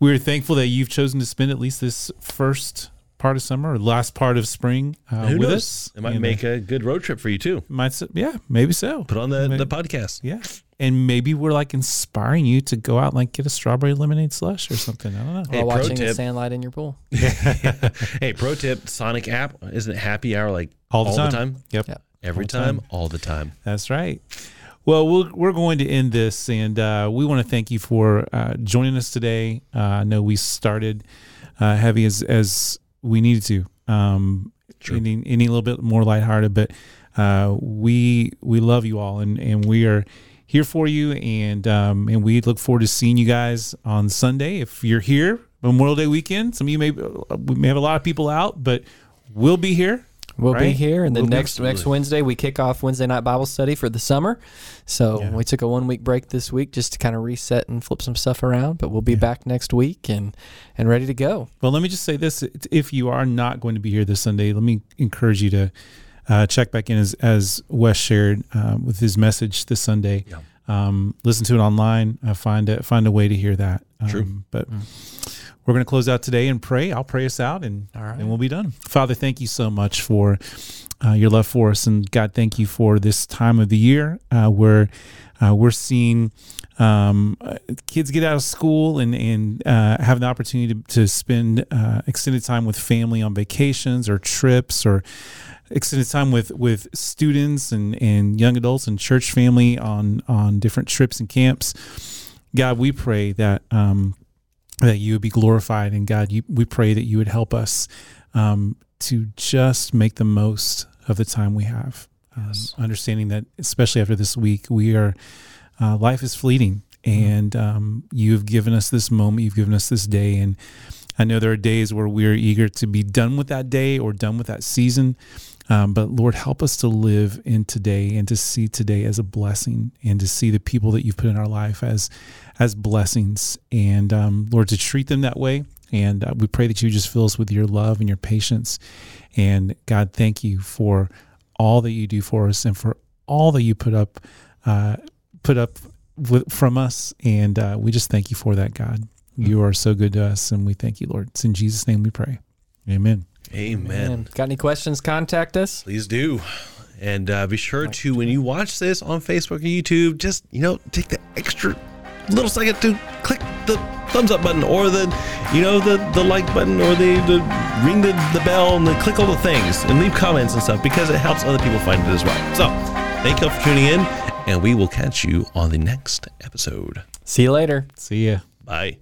Speaker 3: we are thankful that you've chosen to spend at least this first part of summer or last part of spring uh,
Speaker 2: Who
Speaker 3: with
Speaker 2: knows?
Speaker 3: us.
Speaker 2: It might
Speaker 3: And, uh,
Speaker 2: make a good road trip for you too.
Speaker 3: might s- yeah maybe so.
Speaker 2: Put on the,
Speaker 3: Maybe-
Speaker 2: the podcast.
Speaker 3: Yeah. And maybe we're like inspiring you to go out and like get a strawberry lemonade slush or something. I don't know.
Speaker 2: Hey,
Speaker 1: While
Speaker 2: pro
Speaker 1: watching the sandlight in your pool.
Speaker 2: hey, pro tip: Sonic app isn't it happy hour like
Speaker 3: All the
Speaker 2: all
Speaker 3: time.
Speaker 2: the time?
Speaker 3: Yep.
Speaker 1: Yeah.
Speaker 2: Every
Speaker 3: All
Speaker 2: time,
Speaker 3: time.
Speaker 2: all the time.
Speaker 3: That's right. Well, we're, we're going to end this, and uh, we want to thank you for uh, joining us today. Uh, I know we started uh, heavy as, as we needed to, um,
Speaker 2: True.
Speaker 3: any, any little bit more lighthearted, but uh, we we love you all, and, and we are here for you, and um, and we look forward to seeing you guys on Sunday. If you're here, Memorial Day weekend, some of you may we may have a lot of people out, but we'll be here.
Speaker 1: We'll be here, and then
Speaker 2: We'll
Speaker 1: next next
Speaker 2: absolutely.
Speaker 1: Wednesday we kick off Wednesday night Bible study for the summer. So
Speaker 3: Yeah.
Speaker 1: we took a one week break this week just to kind of reset and flip some stuff around. But we'll be
Speaker 3: Yeah.
Speaker 1: back next week and and ready to go.
Speaker 3: Well, let me just say this: if you are not going to be here this Sunday, let me encourage you to uh, check back in as as Wes shared um, with his message this Sunday.
Speaker 2: Yeah.
Speaker 3: Um, listen to it online. Uh, find a find a way to hear that. Um,
Speaker 2: True.
Speaker 3: But we're going to close out today and pray. I'll pray us out, and
Speaker 1: All right.
Speaker 3: and we'll be done. Father, thank you so much for uh, your love for us, and God, thank you for this time of the year uh, where uh, we're seeing um, kids get out of school and and uh, have the opportunity to, to spend uh, extended time with family on vacations or trips or extended time with with students and and young adults and church family on on different trips and camps. God, we pray that um, that you would be glorified, and God, you, we pray that you would help us um, to just make the most of the time we have. Um, understanding that, especially after this week, we are uh, life is fleeting, and um, you have given us this moment. You've given us this day, and I know there are days where we're eager to be done with that day or done with that season. Um, but Lord, help us to live in today and to see today as a blessing, and to see the people that you've put in our life as as blessings, and um, Lord, to treat them that way. And uh, we pray that you just fill us with your love and your patience. And God, thank you for all that you do for us and for all that you put up, uh, put up with, from us. And uh, we just thank you for that, God. You are so good to us, and we thank you, Lord. It's in Jesus' name we pray. Amen.
Speaker 2: Amen.
Speaker 1: Man, got any questions? Contact us.
Speaker 2: Please do. And uh, be sure to, when you watch this on Facebook or YouTube, just, you know, take the extra little second to click the thumbs up button or the, you know, the, the like button or the, the ring the, the bell and the click all the things and leave comments and stuff because it helps other people find it as well. So thank you all for tuning in and we will catch you on the next episode.
Speaker 1: See you later.
Speaker 3: See ya.
Speaker 2: Bye.